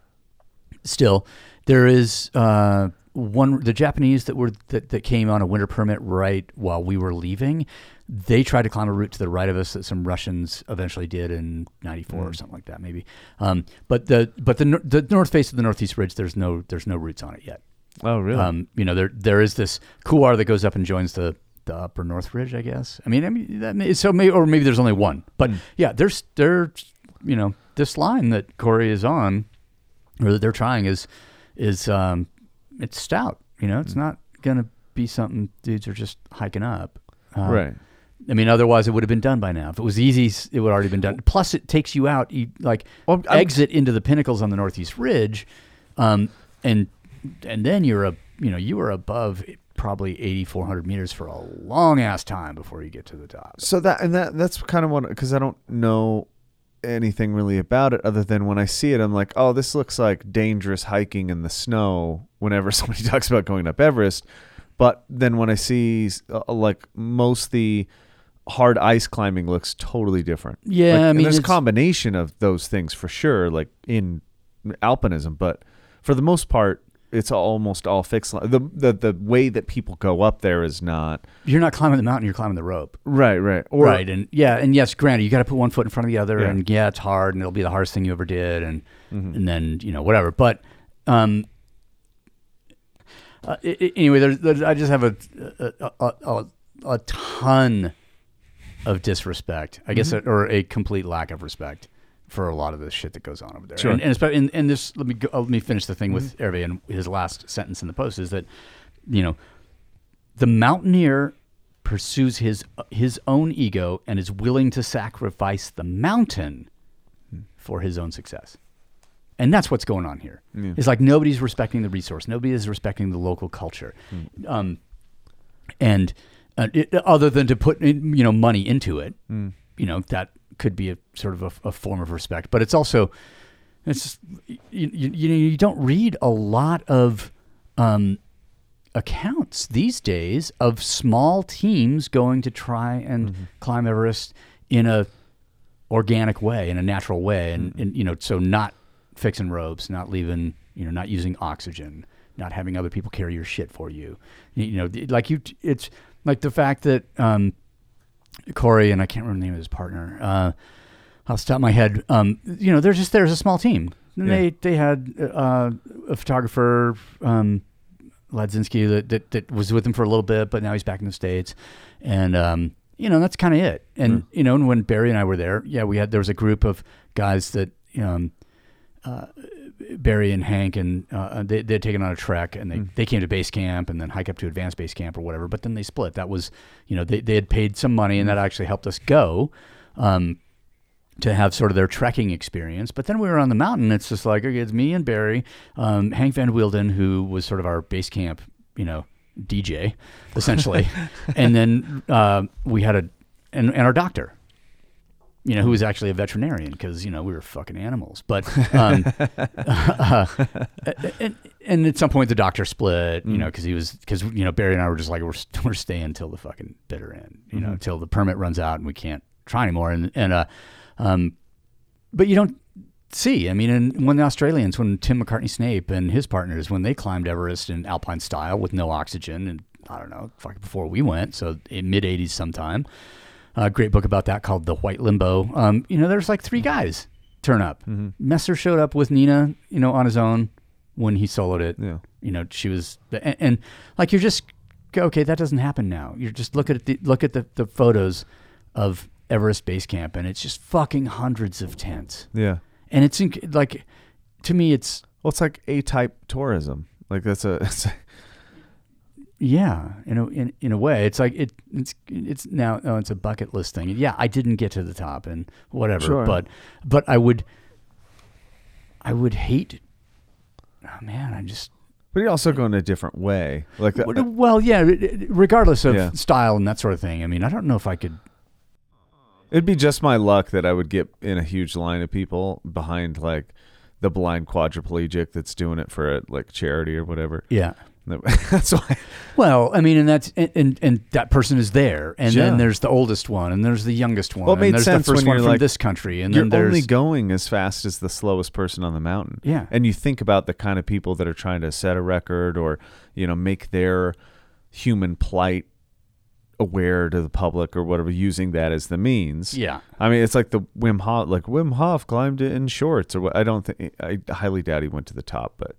still, there is uh, one. The Japanese that were that, that came on a winter permit right while we were leaving. They tried to climb a route to the right of us that some Russians eventually did in '94 Hmm. or something like that, maybe. Um, but the but the the north face of the northeast ridge, there's no there's no routes on it yet. Oh, really? Um, you know, there there is this couloir that goes up and joins the the upper North Ridge, I guess. I mean, I mean that may, so maybe or maybe there's only one, but yeah, there's there's you know this line that Corey is on, or that they're trying is is um it's stout. You know, it's not gonna be something dudes are just hiking up. Uh, right. I mean, otherwise it would have been done by now. If it was easy, it would already been done. Plus, it takes you out, you like Well, exit into the pinnacles on the northeast ridge, um, and and then you're a you know you were above probably 8,400 meters for a long ass time before you get to the top. So that and that that's kind of what because I don't know anything really about it other than when I see it, I'm like, oh, this looks like dangerous hiking in the snow. Whenever somebody talks about going up Everest, but then when I see uh, like most the hard ice climbing looks totally different. Yeah, Like, I mean, there's a combination of those things for sure, like in alpinism, but for the most part, it's almost all fixed. li- The the the way that people go up there is not You're not climbing the mountain; you're climbing the rope. right, right, or right, and yeah, and yes, granted, you got to put one foot in front of the other, Yeah. and yeah, it's hard, and it'll be the hardest thing you ever did, and Mm-hmm. and then you know whatever. But um, uh, i- i- anyway, there's, there's I just have a a, a, a, a ton of disrespect, I guess, Mm-hmm. or a complete lack of respect for a lot of the shit that goes on over there. Sure. And, and, especially, and, and this, let me go, uh, let me finish the thing with Mm-hmm. Hervé and his last sentence in the post is that, you know, the mountaineer pursues his his own ego and is willing to sacrifice the mountain for his own success. And that's what's going on here. It's like nobody's respecting the resource. Nobody is respecting the local culture. Um, and uh, it, other than to put in, you know money into it, you know that could be a sort of a, a form of respect. But it's also it's you, you, you know you don't read a lot of um, accounts these days of small teams going to try and climb Everest in a organic way, in a natural way, and, and you know so not fixing ropes, not leaving, you know, not using oxygen, not having other people carry your shit for you. You, you know, like you, it's like the fact that um, Corey and I can't remember the name of his partner. Uh, I'll stop my head. Um, you know, there's just there's a small team. And They they had uh, a photographer, um, Ladzinski, that, that that was with him for a little bit, but now he's back in the states, and um, you know that's kind of it. And you know, and when Barry and I were there, yeah, we had there was a group of guys that um, Barry and Hank and uh, they they'd taken on a trek and they, they came to base camp and then hike up to advanced base camp or whatever. But then they split. That was you know they they had paid some money and that actually helped us go. Um, to have sort of their trekking experience. But then we were on the mountain. It's just like, okay, it's me and Barry, um, Hank Van Weelden, who was sort of our base camp, you know, DJ, essentially. and then uh, we had a, and, and our doctor, you know, who was actually a veterinarian because, you know, we were fucking animals. But, um, uh, and, and at some point the doctor split, you know, because he was, because, you know, Barry and I were just like, we're, we're staying till the fucking bitter end, you know, till the permit runs out and we can't try anymore. And, and, uh, um, but you don't see. I mean, and when the Australians, when Tim Macartney-Snape and his partners, when they climbed Everest in alpine style with no oxygen, and I don't know, fucking before we went, so in mid '80s sometime. A great book about that called The White Limbo. Um, you know, there's like three guys turn up. Messner showed up with Nina, you know, on his own when he soloed it. Yeah. You know, she was, and, and like you're just okay. That doesn't happen now. You're just look at the look at the, the photos of Everest Base Camp, and it's just fucking hundreds of tents, yeah. and it's inc- like to me, it's Well, it's like A-type tourism. Like that's a, it's a yeah, in a in, in a way, it's like it it's it's now oh, it's a bucket list thing. Yeah, I didn't get to the top and whatever, Sure. but but I would I would hate. Oh man, I just but you also go in a different way. Like uh, well, yeah. Regardless of Yeah. style and that sort of thing. I mean, I don't know if I could. It'd be just my luck that I would get in a huge line of people behind like the blind quadriplegic that's doing it for a, like charity or whatever. Yeah. That's why. Well, I mean, and that's and, and, and that person is there, and Yeah. then there's the oldest one, and there's the youngest one, Well, it made and there's sense the first when one you're from like, this country, and You're then there's only going as fast as the slowest person on the mountain. Yeah. And you think about the kind of people that are trying to set a record or, you know, make their human plight aware to the public or whatever, using that as the means. Yeah. I mean, it's like the Wim Hof, like Wim Hof climbed it in shorts or what. I don't think, I highly doubt he went to the top, but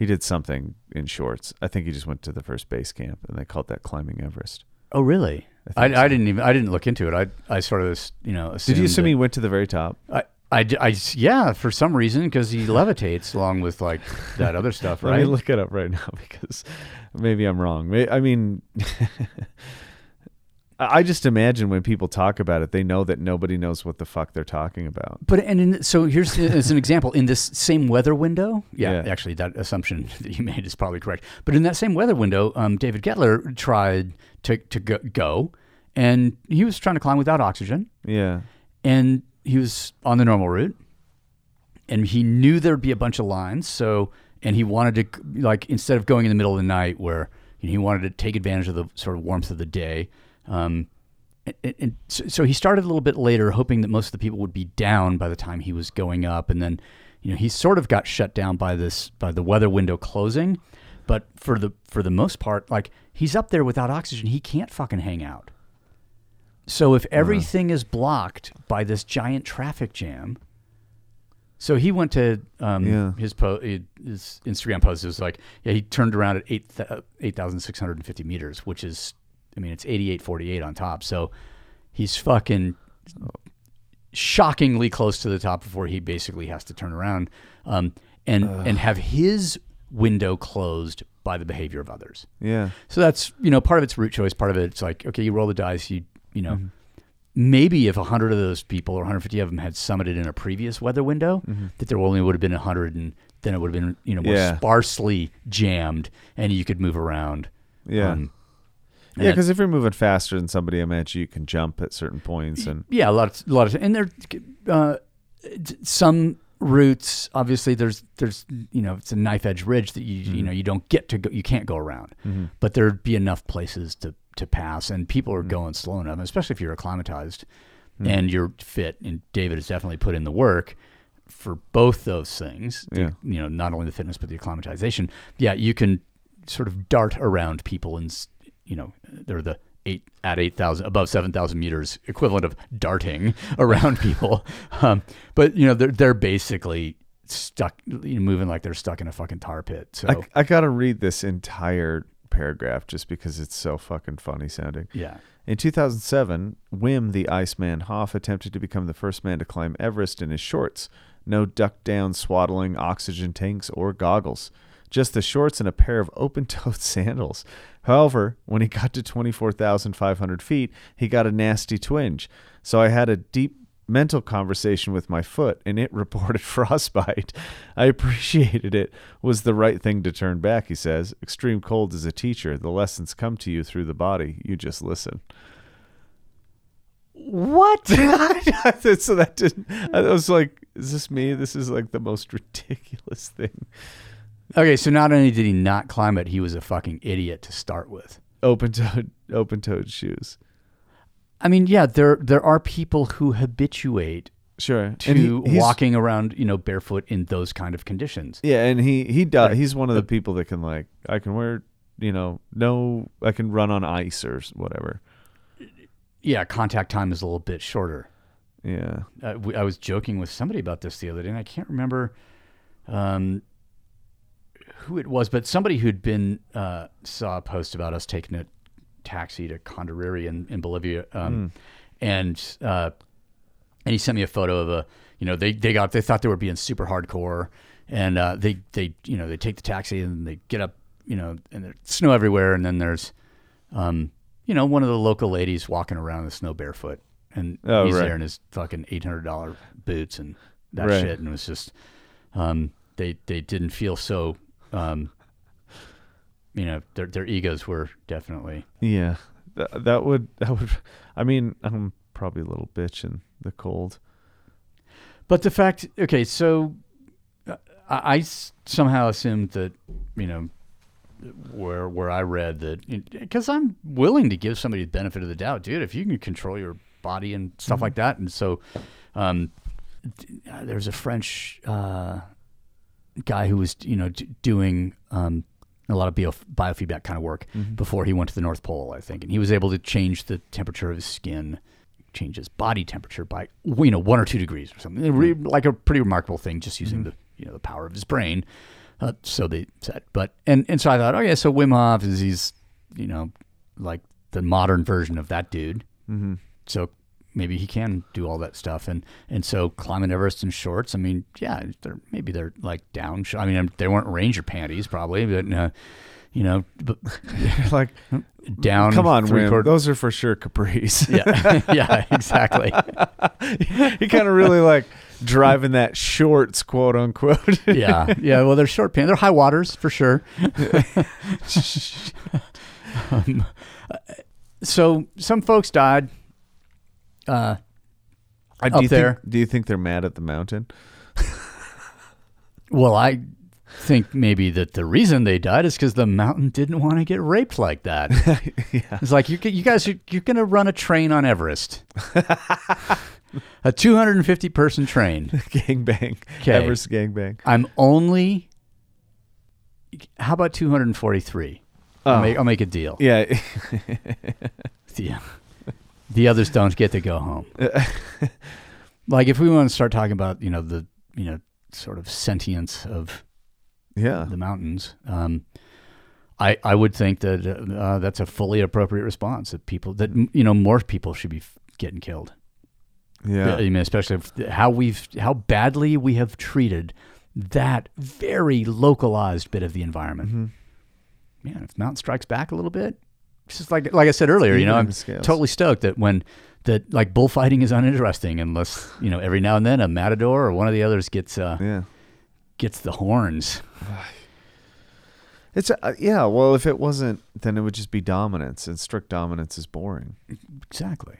he did something in shorts. I think he just went to the first base camp and they called that climbing Everest. Oh, really? I, I I, didn't even I didn't look into it. I I sort of you know Did you assume that- he went to the very top? I, I, I- yeah, for some reason, because he levitates along with like that other stuff, right? Let right? me look it up right now because maybe I'm wrong. I mean, I just imagine when people talk about it, they know that nobody knows what the fuck they're talking about. But and in, so here's as an example in this same weather window. Yeah, Yeah. actually, that assumption that you made is probably correct. But in that same weather window, um, David Göttler tried to to go, go, and he was trying to climb without oxygen, Yeah. and he was on the normal route, and he knew there'd be a bunch of lines. So, and he wanted to like instead of going in the middle of the night where you know, he wanted to take advantage of the sort of warmth of the day. Um, and, and so, so he started a little bit later, hoping that most of the people would be down by the time he was going up, and then you know, he sort of got shut down by this by the weather window closing, but for the for the most part, like he's up there without oxygen, he can't fucking hang out. So if everything is blocked by this giant traffic jam, so he went to um, Yeah. his po- his Instagram post. It was like, yeah, he turned around at eight eight thousand six hundred and fifty meters, which is, I mean, it's eighty eight forty eight on top. So he's fucking shockingly close to the top before he basically has to turn around um, and and have his window closed by the behavior of others. Yeah. So that's you know part of it's root choice. Part of it, it's like okay, you roll the dice. You you know maybe if hundred of those people or 150 of them had summited in a previous weather window, that there only would have been hundred, and then it would have been you know more Yeah. sparsely jammed, and you could move around. Yeah. Um, yeah, because if you're moving faster than somebody, I imagine you can jump at certain points and Yeah, a lot, of, a lot of, and there, uh, some routes. Obviously, there's, there's, you know, it's a knife edge ridge that you, Mm-hmm. you know, you don't get to go, you can't go around, but there'd be enough places to to pass, and people Mm-hmm. are going slow enough, especially if you're acclimatized and you're fit. And David has definitely put in the work for both those things. the- Yeah. you know, not only the fitness but the acclimatization. Yeah, you can sort of dart around people, and you know, they're the eight at eight thousand above seven thousand meters equivalent of darting around people. Um, but you know, they're they're basically stuck, you know, moving like they're stuck in a fucking tar pit. So I, I got to read this entire paragraph just because it's so fucking funny sounding. yeah, In 2007, Wim the Iceman Hof attempted to become the first man to climb Everest in his shorts. No duck down swaddling oxygen tanks or goggles. Just the shorts and a pair of open toed sandals. However, when he got to 24,500 feet, he got a nasty twinge. So I had a deep mental conversation with my foot and it reported frostbite. I appreciated it. Was the right thing to turn back, he says. Extreme cold is a teacher. The lessons come to you through the body. You just listen. what? so that didn't. I was like, "Is this me? This is like the most ridiculous thing." Okay, so not only did he not climb it, he was a fucking idiot to start with. Open toed, open toed shoes. I mean, yeah, there there are people who habituate Sure. to he- walking around, you know, barefoot in those kind of conditions. Yeah, and he he does. He's one of the people that can like, I can wear, you know, no, I can run on ice or whatever. Yeah, contact time is a little bit shorter. Yeah. uh, we, I was joking with somebody about this the other day, and I can't remember um, who it was, but somebody who'd been uh, saw a post about us taking a taxi to Condoriri in, in Bolivia, um, and uh, and he sent me a photo of a you know they they got they thought they were being super hardcore, and uh, they they you know they take the taxi and they get up you know and there's snow everywhere, and then there's um, you know one of the local ladies walking around in the snow barefoot, and Oh, he's right. there in his fucking eight hundred dollar boots and that Right. shit, and it was just um, they they didn't feel so. Um, you know, their their egos were definitely Yeah. That, that would that would. I mean, I'm probably a little bitch in the cold. But the fact, okay, so I, I, I somehow assumed that, you know, where where I read that, because I'm willing to give somebody the benefit of the doubt, dude. If you can control your body and stuff like that, and so, um, uh, there's a French uh, guy who was, you know, d- doing um, a lot of bio, biofeedback kind of work before he went to the North Pole, I think, and he was able to change the temperature of his skin, change his body temperature by you know one or two degrees or something, Re- like a pretty remarkable thing, just using the you know the power of his brain. Uh, so they said, but and and so I thought, oh yeah, so Wim Hof is he's you know like the modern version of that dude. Mm-hmm. So maybe he can do all that stuff, and and so climbing Everest in shorts. I mean, yeah, they're maybe they're like down. I mean, they weren't ranger panties probably, but uh, you know, but like, down. come on, quarter- Those are for sure capris. yeah, yeah, exactly. he kind of really like driving that shorts, quote unquote. yeah, yeah. Well, they're short pants. They're high waters for sure. um, so some folks died. Uh, Uh, do Up you there. Think, do you think they're mad at the mountain? well, I think maybe that the reason they died is because the mountain didn't want to get raped like that. It's like you, you guys, you, you're going to run a train on Everest. a 250 person train. gangbang. 'Kay. Everest gangbang. I'm only. How about 243? I'll, Oh. make, I'll make a deal. Yeah. The, the others don't get to go home. like if we want to start talking about you know the you know sort of sentience of yeah. the mountains, um, I I would think that uh, that's a fully appropriate response. That people that you know more people should be f- getting killed. Yeah. I mean, especially if, how we've how badly we have treated that very localized bit of the environment. Mm-hmm. Man, if mountain strikes back a little bit, just like like I said earlier, you know, I'm scales. totally stoked that when that like bullfighting is uninteresting unless you know every now and then a matador or one of the others gets uh, Yeah. gets the horns. It's uh, yeah. Well, if it wasn't, then it would just be dominance, and strict dominance is boring. Exactly.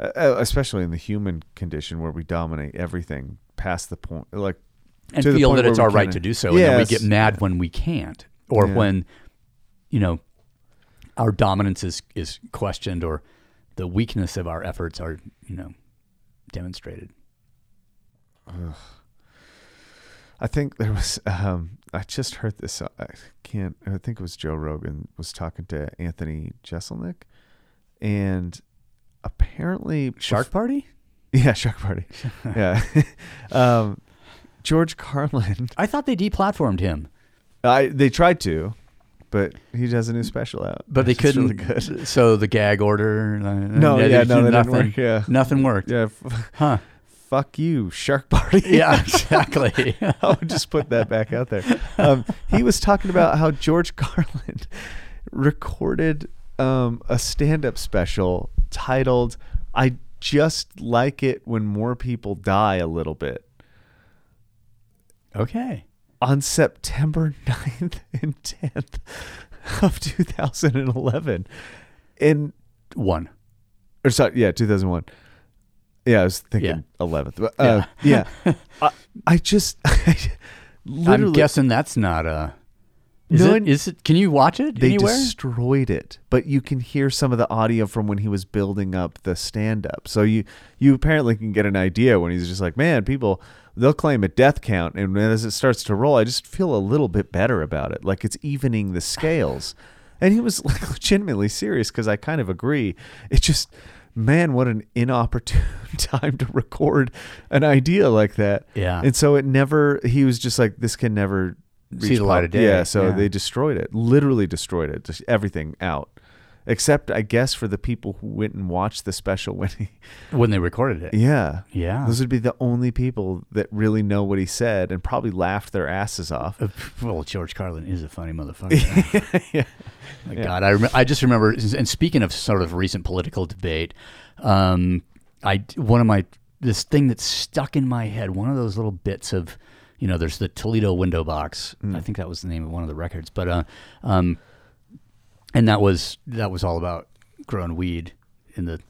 Uh, uh, especially in the human condition where we dominate everything past the point, like and feel that it's our right to do so, and then we get mad when we can't, or Yeah. when you know our dominance is is questioned, or the weakness of our efforts are you know demonstrated. I think there was. Um, I just heard this. uh, I can't. I think it was Joe Rogan was talking to Anthony Jeselnik, and apparently Shark Party? Yeah, Shark Party. yeah, um, George Carlin. I thought they deplatformed him, I they tried to, but he has a new special out. but they couldn't. Really good. So the gag order. uh, No, yeah, no, that didn't nothing. work, yeah. nothing worked. Yeah. Huh? fuck you, Shark Party. Yeah, exactly. I would just put that back out there. Um, he was talking about how George Carlin recorded um, a stand-up special titled "I Just Like It When More People Die a Little Bit" okay. On September 9th and 10th of 2011. in One. or sorry, yeah, 2001. Yeah, I was thinking 11th. But, uh, yeah. I, I just literally I'm guessing that's not a. Is No, it? it? Can you watch it they anywhere? destroyed it but you can hear some of the audio from when he was building up the stand up so you you apparently can get an idea when he's just like man people they'll claim a death count and as it starts to roll i just feel a little bit better about it like it's evening the scales and he was like legitimately serious because i kind of agree it's just man what an inopportune time to record an idea like that Yeah. and so it never he was just like this can never See reach the light of day. yeah so Yeah. they destroyed it literally destroyed it just everything out except i guess for the people who went and watched the special when he when they recorded it. yeah Yeah. those would be the only people that really know what he said and probably laughed their asses off Uh, Well, George Carlin is a funny motherfucker. yeah My God, I rem- I just remember. And speaking of sort of recent political debate, um, I one of my this thing that's stuck in my head. One of those little bits of, you know, there's the Toledo window box. I think that was the name of one of the records, but uh, um, and that was that was all about growing weed in the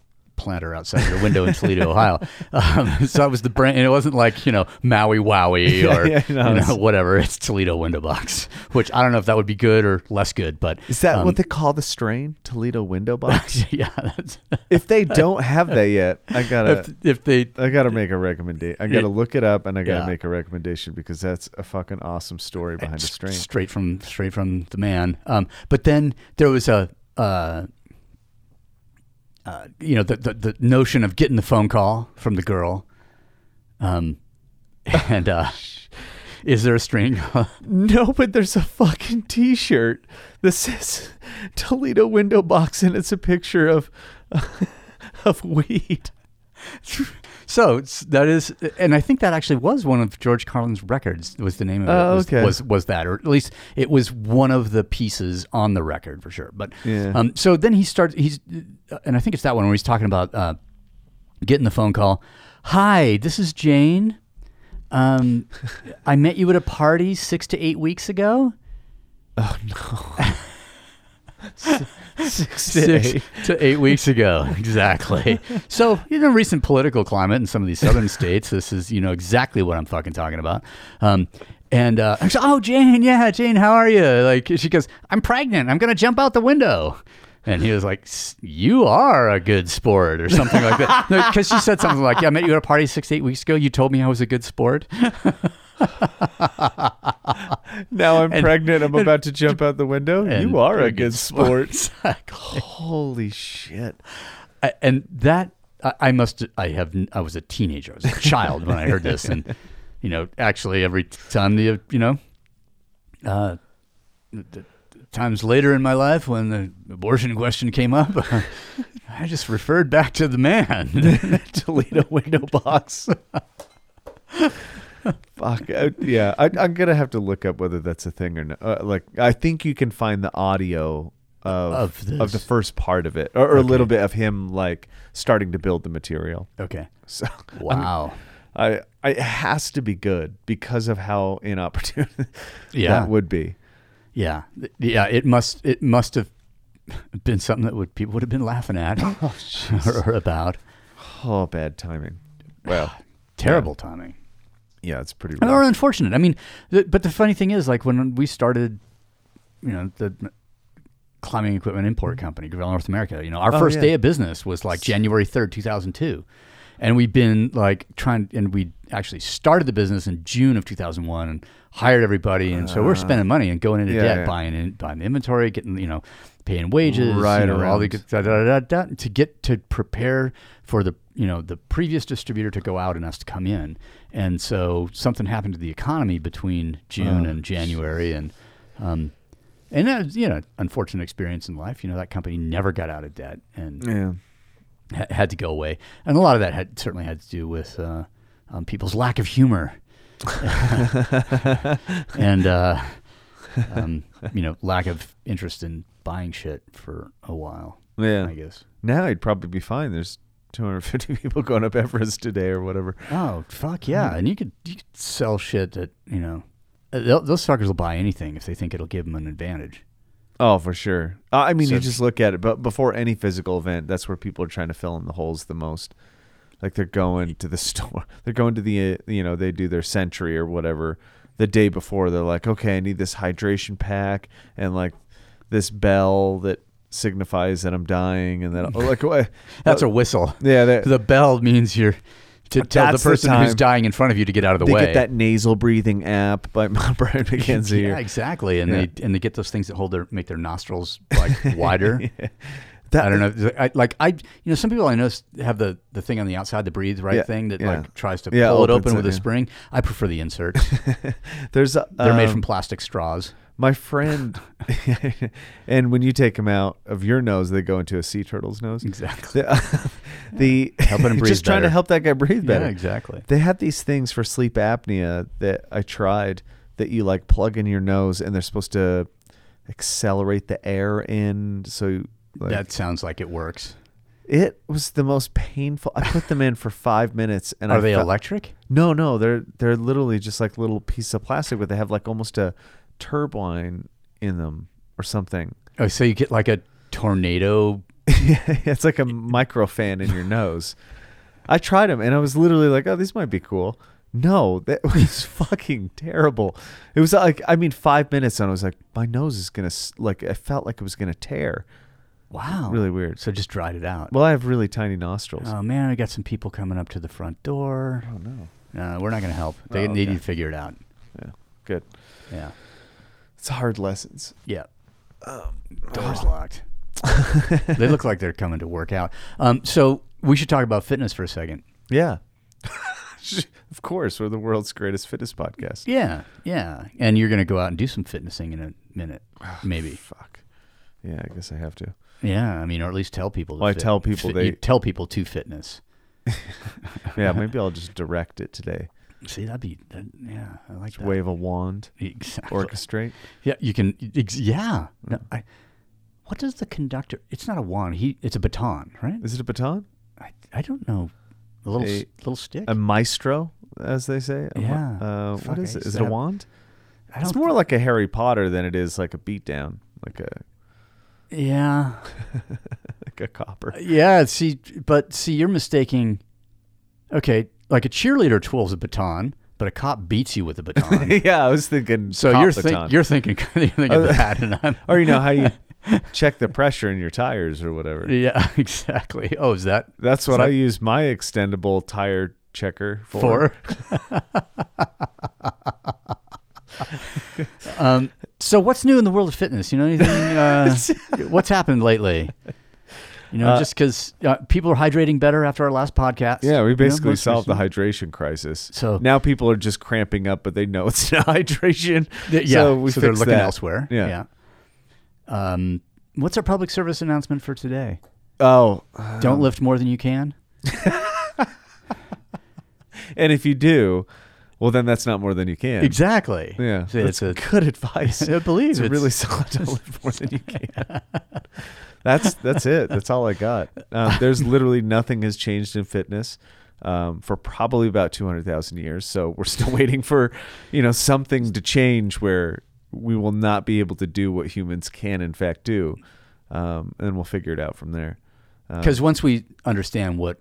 planter outside your window in Toledo, Ohio. Um, so that was the brand, and it wasn't like you know Maui Wowie or yeah, no, you it's- know whatever. It's Toledo window box, which I don't know if that would be good or less good, but is that um, what they call the strain toledo window box yeah, that's, if they don't have that yet i gotta if, if they I gotta make a recommendation. I gotta Yeah. look it up and I gotta Yeah. make a recommendation because that's a fucking awesome story behind a s- strain. straight from straight from the man. Um, but then there was a. Uh, uh, you know the, the the notion of getting the phone call from the girl, um, and uh, is there a string? No, but there's a fucking T-shirt that says Toledo window box, and it's a picture of of weed. So that is, and I think that actually was one of George Carlin's records. Was the name of it? Oh, was, okay. Was was that, or at least it was one of the pieces on the record for sure. But Yeah. um, so then he starts. He's, and I think it's that one where he's talking about uh, getting the phone call. Hi, this is Jane. Um, I met you at a party six to eight weeks ago. Six six to eight weeks ago. Exactly. so, in the recent political climate in some of these southern states, this is, you know, exactly what I'm fucking talking about. Um, and uh, I said, oh, Jane, yeah, Jane, how are you? Like, she goes, I'm pregnant. I'm going to jump out the window. And he was like, "S- "You are a good sport," or something like that. Because she said something like, "Yeah, I met you at a party six, eight weeks ago. You told me I was a good sport." Now I'm And- pregnant. I'm about to jump out the window. You are a good sport. exactly. Holy shit. I- and that I, I must I have I was a teenager, I was a child when I heard this, and you know, actually every time the you know, uh, the times later in my life when the abortion question came up, I just referred back to the man. Toledo window box. Fuck. uh, yeah, I, I'm gonna have to look up whether that's a thing or not. Uh, like, I think you can find the audio of Of of, the first part of it, or, or a little bit of him like starting to build the material. okay. So Wow. I, I it has to be good because of how inopportune Yeah. that would be. Yeah. Yeah. It must. It must have been something that would people would have been laughing at or about. Oh, bad timing. Well, Terrible timing. Yeah, it's pretty. or unfortunate. I mean, the, but the funny thing is, like when we started, you know, the climbing equipment import company, Grivel North America. You know, our Oh, first yeah. day of business was like January third, two thousand two, and we've been like trying, and we actually started the business in June of two thousand one, and hired everybody, and so we're uh-huh. spending money and going into yeah, debt, yeah. buying in, buying inventory, getting you know, paying wages, Right you know, all the around. good- da, da, da, da, da, to get to prepare for the you know the previous distributor to go out and us to come in and so something happened to the economy between June Oh, and January and um and that was, you know unfortunate experience in life you know that company never got out of debt and yeah. ha- had to go away and a lot of that had certainly had to do with uh, um, people's lack of humor and uh, um, you know lack of interest in buying shit for a while Yeah. I guess Now he'd probably be fine. There's 250 people going up Everest today or whatever. Oh fuck yeah! And you could you could sell shit that you know, uh, they'll- those suckers will buy anything if they think it'll give them an advantage. Oh, for sure. Uh, I mean, you just look at it, but before any physical event, that's where people are trying to fill in the holes the most. Like they're going to the store, they're going to the, uh, you know, they do their century or whatever the day before. They're like, okay, I need this hydration pack and like this bell that signifies that I'm dying, and then like what? That's a whistle. yeah. That, The bell means you're to tell the That's the person who's dying in front of you to get out of the they way. get that nasal breathing app by Brian MacKenzie. yeah, exactly. And Yeah. they and they get those things that hold their make their nostrils like wider. That- I don't know. I, like I, you know, some people I know have the the thing on the outside, the breathe right Yeah, thing that yeah. like tries to Yeah, pull it open it, with a spring. I prefer the inserts. There's They're made um, from plastic straws. My friend, and when you take them out of your nose, they go into a sea turtle's nose. Exactly. The, the Helping him breathe just trying to help that guy breathe better. Yeah, exactly. They had these things for sleep apnea that I tried that you like plug in your nose, and they're supposed to accelerate the air in. So like, that sounds like it works. it was the most painful. I put them in for five minutes, and Are I they electric? No, no, they're they're literally just like little piece of plastic, but they have like almost a turbine in them or something. Oh, so you get like a tornado. it's like a micro fan in your nose. I tried them and I was literally like, "Oh, these might be cool." No, that was fucking terrible. It was like, I mean, five minutes and I was like, my nose is gonna s- like. I felt like it was gonna tear. Wow. Really weird. So just dried it out. Well, I have really tiny nostrils. Oh man, I got some people coming up to the front door. oh no. No, we're not going to help. They Oh, need okay. you to figure it out. Yeah, good. Yeah. It's hard lessons. Yeah. Doors locked. they look like they're coming to work out. Um, so we should talk about fitness for a second. Yeah. of course, we're the world's greatest fitness podcast. Yeah, yeah. And you're going to go out and do some fitnessing in a minute, maybe. Fuck. Yeah, I guess I have to. Yeah, I mean, or at least tell people. to Well, I fit- tell people fit- they- you tell people to fitness. Yeah, maybe I'll just direct it today. See, that'd be, that, yeah, I like that. Wave a wand, Exactly. orchestrate. Yeah, you can. Ex- yeah. No, I, what does the conductor? It's not a wand. He. It's a baton, right? Is it a baton? I, I don't know. A little A- little stick. A maestro, as they say. A Yeah. Uh, what is it? Is it a wand? I It's more like a Harry Potter than it is like a beatdown, like a Yeah. like a copper. Uh, yeah. See, but see, you're mistaking. Okay, like a cheerleader twirls a baton, but a cop beats you with a baton. yeah, I was thinking. so you're you're thinking you're thinking Oh, that, and I'm or you know how you check the pressure in your tires or whatever. Yeah, exactly. Oh, is that That's what So- I use my extendable tire checker for. for? um, so what's new in the world of fitness? You know anything? Uh, what's happened lately? You know, Uh, just because uh, people are hydrating better after our last podcast. Yeah, we you know, basically solved the hydration crisis. So- now people are just cramping up, but they know it's not hydration. Yeah, so we they're looking that. elsewhere. Yeah. yeah. Um, what's our public service announcement for today? Oh, Don't lift more than you can. and if you do, well, then that's not more than you can. Exactly. Yeah, So that's it's a good advice. I believe it's, it's- really solid. Don't lift more than you can. that's that's it. That's all I got. Um, there's literally nothing has changed in fitness um, for probably about two hundred thousand years. So we're still waiting for you know something to change where we will not be able to do what humans can in fact do, um, and we'll figure it out from there. Um, Because once we understand what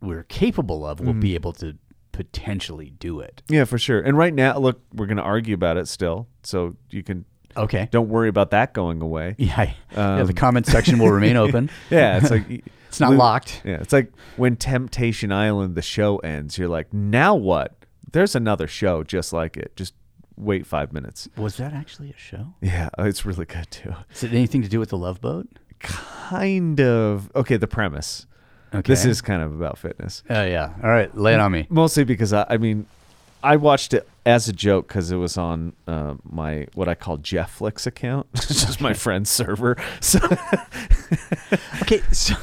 we're capable of, we'll Mm-hmm. be able to potentially do it. Yeah, for sure. And right now, look, we're going to argue about it still, so you can Okay. don't worry about that going away. Yeah. yeah. The Um, comment section will remain open. Yeah, it's like It's not locked. Yeah, it's like when Temptation Island the show ends, you're like, now what? There's another show just like it. Just wait five minutes. Was that actually a show? Yeah, it's really good too. Is it anything to do with the Love Boat? Kind of okay. The premise. Okay. This is kind of about fitness, Oh yeah. All right. Lay it on me. mostly because I, I mean, I watched it as a joke because it was on uh, my what I call Jefflix account. it's just my friend's server. So Okay. So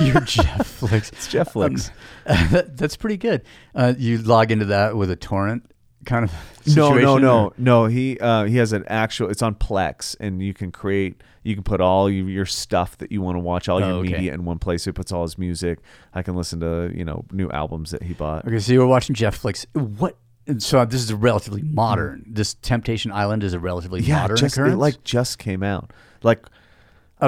you're Jeffflix. It's Jefflix. that, that's pretty good. Uh, you log into that with a torrent kind of No, no, no, or- no. He uh, he has an actual. It's on Plex, and you can create. You can put all your, stuff that you want to watch, all your Oh, okay. media in one place. He puts all his music. I can listen to you know new albums that he bought. Okay, so you were watching Jeff Flix. What? So this is a relatively modern. This Temptation Island is a relatively. Yeah, modern just it, like just came out. Like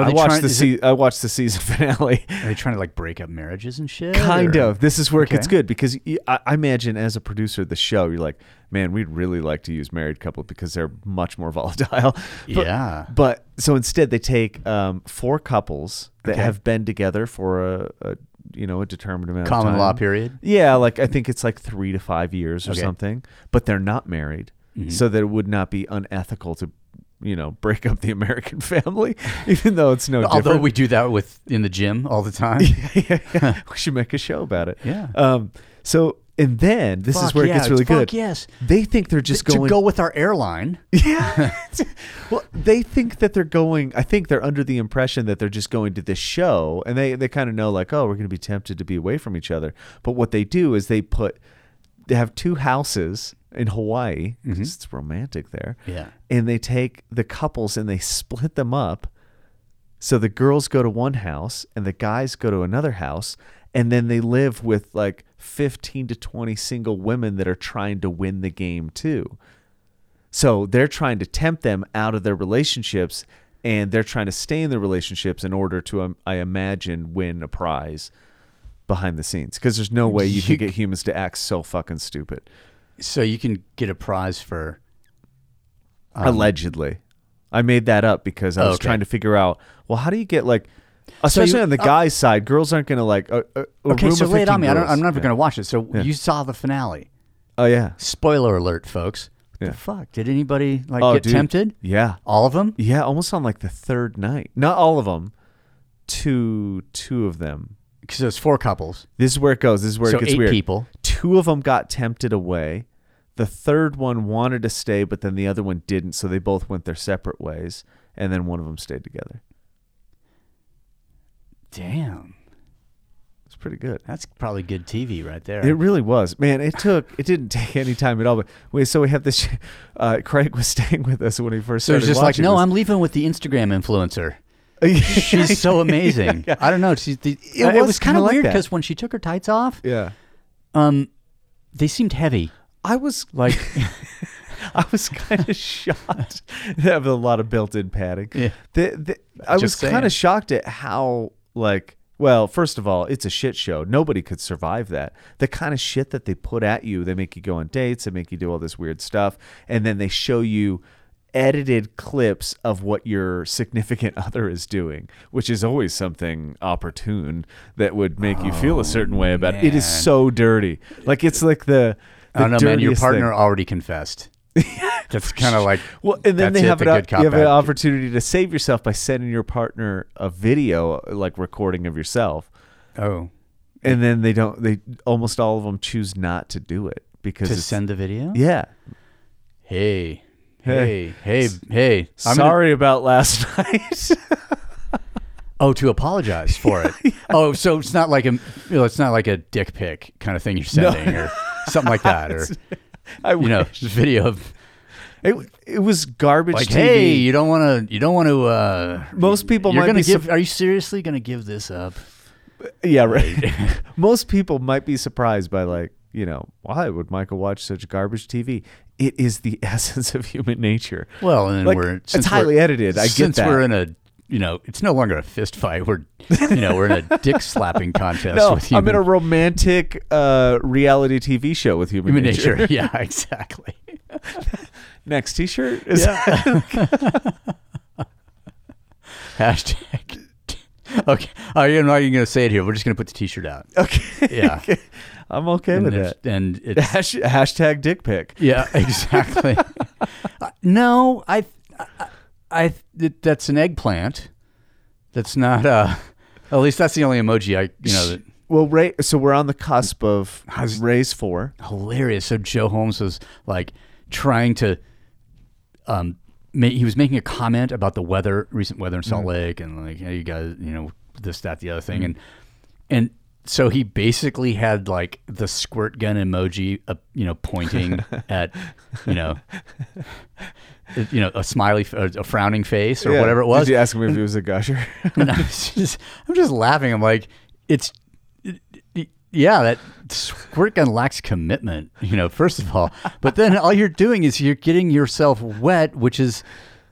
I watched trying- the is it- I watched the season finale. Are they trying to like break up marriages and shit? kind or- of. This is where it gets good because I imagine as a producer of the show, you're like, man, we'd really like to use married couple because they're much more volatile. But- Yeah. But so instead, they take um, four couples that Okay. have been together for a, a you know a determined amount Common of time. Common law period. Yeah, like I think it's like three to five years or Okay. Mm-hmm. something. But they're not married, so that it would not be unethical to. You know, break up the American family, even though it's no Although different. we do that with in the gym all the time. yeah, yeah. we should make a show about it. Yeah. Um. So and then this is Fuck where it gets really fuck good. yes. They think they're just to going. To go with our airline. Yeah. well, they think that they're going. I think they're under the impression that they're just going to this show, and they they kind of know like, oh, we're going to be tempted to be away from each other. But what they do is they put they have two houses in Hawaii 'cause it's romantic there. Yeah. And they take the couples and they split them up. So the girls go to one house and the guys go to another house. And then they live with like 15 to 20 single women that are trying to win the game too. So they're trying to tempt them out of their relationships and they're trying to stay in their relationships in order to, um, I imagine, win a prize behind the scenes. Because there's no way you You- could get humans to act so fucking stupid. So you can get a prize for. um, Allegedly. I made that up because I was okay. trying to figure out, well, how do you get like, especially you- on the uh, guy's side, girls aren't going to like, a, a, a Okay, so lay it on me. I. I'm never Yeah. going to watch it. So Yeah. you saw the finale. Oh, yeah. Spoiler alert, folks. What Yeah. the fuck? Did anybody like Oh, get dude. tempted? Yeah. All of them? Yeah, almost on like the third night. Not all of them. Two, two of them. Because there's four couples. This is where it goes. This is where So it gets eight weird. people. Two of them got tempted away. The third one wanted to stay, but then the other one didn't. So they both went their separate ways, and then one of them stayed together. Damn. It's pretty good. That's probably good TV right there. It really was, man. It took. It didn't take any time at all. But wait, so we have this. Uh, Craig was staying with us when he first so started. it's just like, no, this. I'm leaving with the Instagram influencer. She's so amazing. I don't know. She's the, It it, was was kind like weird because when she took her tights off, yeah. um, they seemed heavy. I was Like, I was kind of shocked. They have a lot of built-in padding. Yeah. The, the, I was kind of shocked at how like. Well, first of all, it's a shit show. Nobody could survive that. The kind of shit that they put at you, they make you go on dates, they make you do all this weird stuff, and then they show you edited clips of what your significant other is doing, which is always something opportune that would make you feel a oh, certain way about it. It is so dirty. Like it's like the, the I don't know, man. Your partner thing. already confessed. That's kind of like Well, and then they it, have, the an, good cop, you have an opportunity to save yourself by sending your partner a video, like recording of yourself, Oh, and then they don't. They almost all of them choose not to do it because to send the video. Yeah. Hey, Hey. hey, hey. I'm Sorry about last night. oh, to apologize for it. Oh, so it's not like a, you know, it's not like a dick pic kind of thing you're sending or something like that, or I you know, wish. video of it, it was garbage like, TV. hey, you don't want to, you don't want to. uh Most people you're might gonna be give. sup- are you seriously gonna give this up? yeah, right. Most people might be surprised by like, you know, why would Michael watch such garbage TV? It is the essence of human nature. Well, and Like, we're it's highly we're- edited. I get since that. we're in a, you know, it's no longer a fist fight. We're, you know, we're in a dick slapping contest no, with human, I'm in a romantic uh, reality TV show with human, human nature. nature. yeah, exactly. Next T-shirt is Hashtag. Okay. Oh, you're not even going to say it here. We're just going to put the T-shirt out. okay. Yeah. okay. I'm okay and with that. And it's Hash, hashtag dick pic. yeah, exactly. Uh, no, I, I, I, it- that's an eggplant. That's not. uh At least that's the only emoji I, you know, that Well, Ray. So we're on the cusp of How's- Raise Four. hilarious. So Joe Holmes was like trying to, um, ma- he was making a comment about the weather, recent weather in Salt Mm. Lake, and like, hey, you guys, you know, this, that, the other thing, and and so he basically had like the squirt gun emoji, uh, you know, pointing at, you know. You know, a smiley, f- a frowning face, or Yeah. whatever it was. Did you ask him if he was a gusher? And I was just, I'm just laughing. I'm like, it's, it- it- yeah, that squirt gun lacks commitment, you know, first of all. But then all you're doing is you're getting yourself wet, which is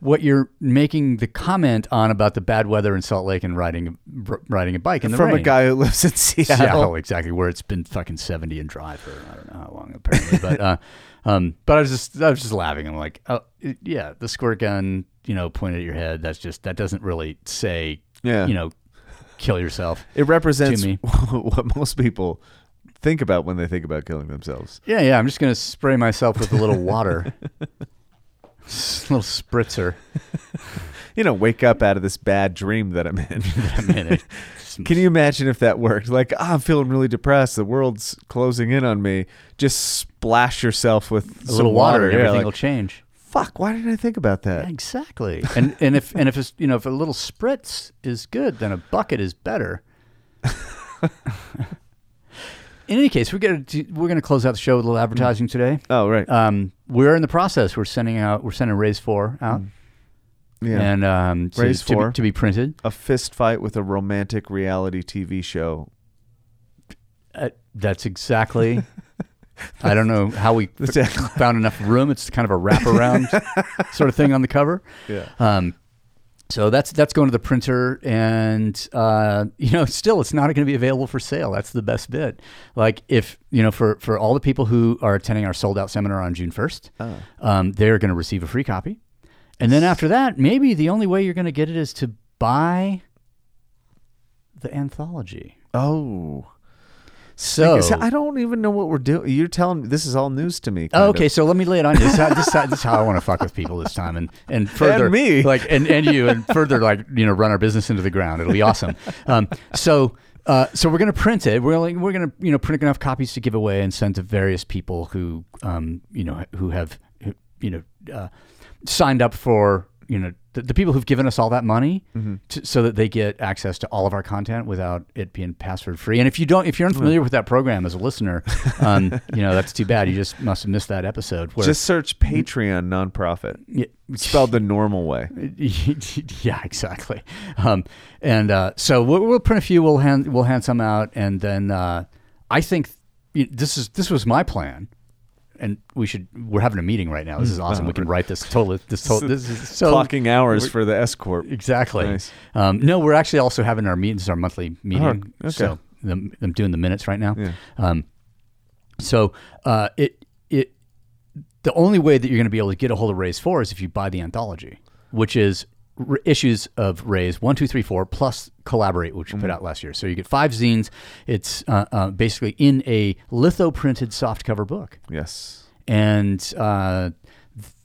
what you're making the comment on about the bad weather in Salt Lake and riding riding a bike in the From a guy who lives in Seattle. Seattle, exactly, where it's been fucking 70 and dry for I don't know how long apparently. but uh, um, but I was just I was just laughing. I'm like, oh yeah, the squirt gun, you know, pointed at your head. That's just that doesn't really say, Yeah. you know, kill yourself. It represents what most people think about when they think about killing themselves. Yeah, yeah. I'm just gonna spray myself with a little water, little spritzer. You know, wake up out of this bad dream that I'm in. a minute. Can you imagine if that worked? Like, ah, I'm feeling really depressed. The world's closing in on me. Just splash yourself with a some little water, Yeah, everything like, will change. fuck, why didn't I think about that? Exactly. And and if and if it's you know if a little spritz is good, then a bucket is better. In any case, we're gonna we're gonna close out the show with a little advertising today. Oh, right. Um, we're in the process. We're sending out. We're sending Raise Four out, yeah. and um, to, Raise to be- 4. to be printed. a fist fight with a romantic reality TV show. Uh, that's exactly. I don't know how we found enough room. It's kind of a wraparound sort of thing on the cover. Yeah. Um, so that's that's going to the printer, and uh, you know, still, it's not going to be available for sale. That's the best bit. Like if you know, for for all the people who are attending our sold out seminar on June first, um, they're going to receive a free copy, and then after that, maybe the only way you're going to get it is to buy the anthology. Oh. So, So I don't even know what we're doing. You're telling me this is all news to me. Oh, okay, of. so let me lay it on you. This, is how- this, this is how I want to fuck with people this time, and and further me. like and, and you, and further like you know run our business into the ground. It'll be awesome. Um, so. Uh, so we're gonna print it. We're like, we're gonna you know print enough copies to give away and send to various people who um, you know who have you know uh, signed up for you know the, the people who've given us all that money to, so that they get access to all of our content without it being password free. And if you don't, if you're unfamiliar with that program as a listener, um, you know that's too bad. You just must have missed that episode. Where, Just search Patreon nonprofit. Yeah. Spelled the normal way. yeah, exactly. Um, and uh, so we'll, we'll print a few. We'll hand we'll hand some out, and then uh, I think this is this was my plan. And we should. We're having a meeting right now. This is awesome. We can write this totally. This. This is so Clocking hours for the S corp. Exactly. Nice. Um, no, we're actually also having our meetings, our monthly meeting. okay. So I'm, I'm doing the minutes right now. Yeah. Um, so uh, it it the only way that you're going to be able to get a hold of Rays 4 is if you buy the anthology, which is r- issues of Rays 1, 2, 3, 4, plus Collaborate, which we put out last year. So you get five zines. It's uh, uh, basically in a litho printed softcover book. Yes. And uh,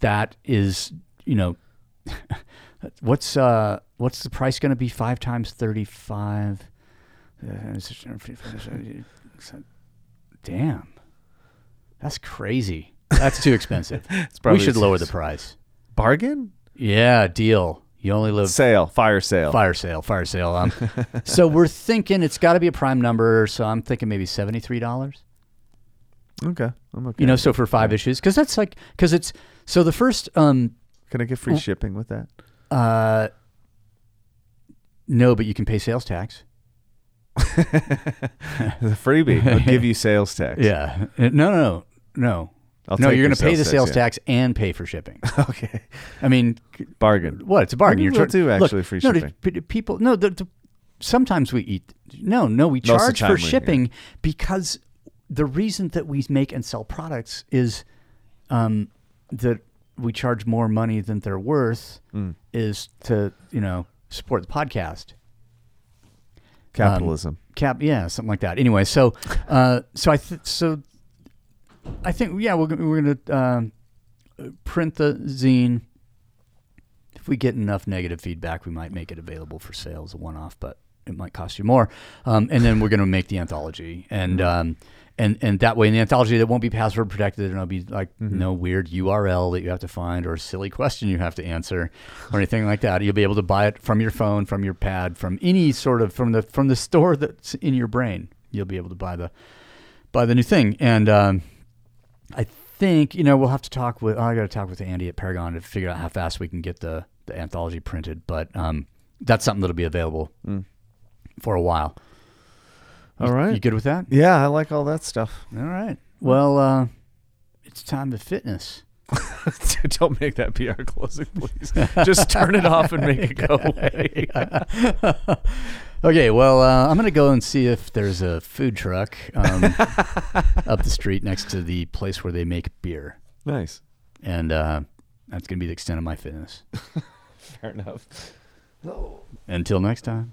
that is, you know, what's uh, what's the price going to be? Five times 35. Damn. That's crazy. That's too expensive. we should lower the price. Bargain? Yeah, deal. You only live Sale. Fire sale. fire sale, fire sale. Um, so we're thinking it's got to be a prime number. So I'm thinking maybe seventy three dollars. Okay. I'm okay. You know, so for five issues, because that's like because it's so the first um Can I get free shipping with that? uh no, but you can pay sales tax. The freebie will give you sales tax. Yeah, Uh, no, no, no, no. I'll no, you're going to pay the sales tax, yeah. and pay for shipping. Okay. I mean, Bargain. What? It's a bargain. You're char- Look, actually free no, shipping. p- people, no. The, the, sometimes we eat. No, no. We charge for we- yeah. shipping because the reason that we make and sell products is um, that we charge more money than they're worth Mm. is to you know support the podcast. Capitalism. Cap, yeah, something like that. Anyway, so uh, so I th- so I think yeah we're gonna- we're gonna um, print the zine. If we get enough negative feedback, we might make it available for sale as a one-off, but it might cost you more. Um, and then we're going to make the anthology, and um, and and that way in the anthology, that won't be password protected. There'll be like no weird URL that you have to find or a silly question you have to answer or anything like that. You'll be able to buy it from your phone, from your pad, from any sort of from the from the store that's in your brain. You'll be able to buy the buy the new thing, and um, I think you know we'll have to talk with. I got to talk with Andy at Paragon to figure out how fast we can get the the anthology printed. But um, that's something that'll be available for a while. All right. You good with that? yeah, I like all that stuff. All right. Well, uh, it's time to fitness. Don't make that be our closing, please. Just turn it off and make it go away. Okay, well, uh, I'm going to go and see if there's a food truck um, up the street next to the place where they make beer. nice. And uh, that's going to be the extent of my fitness. Fair enough. Until next time.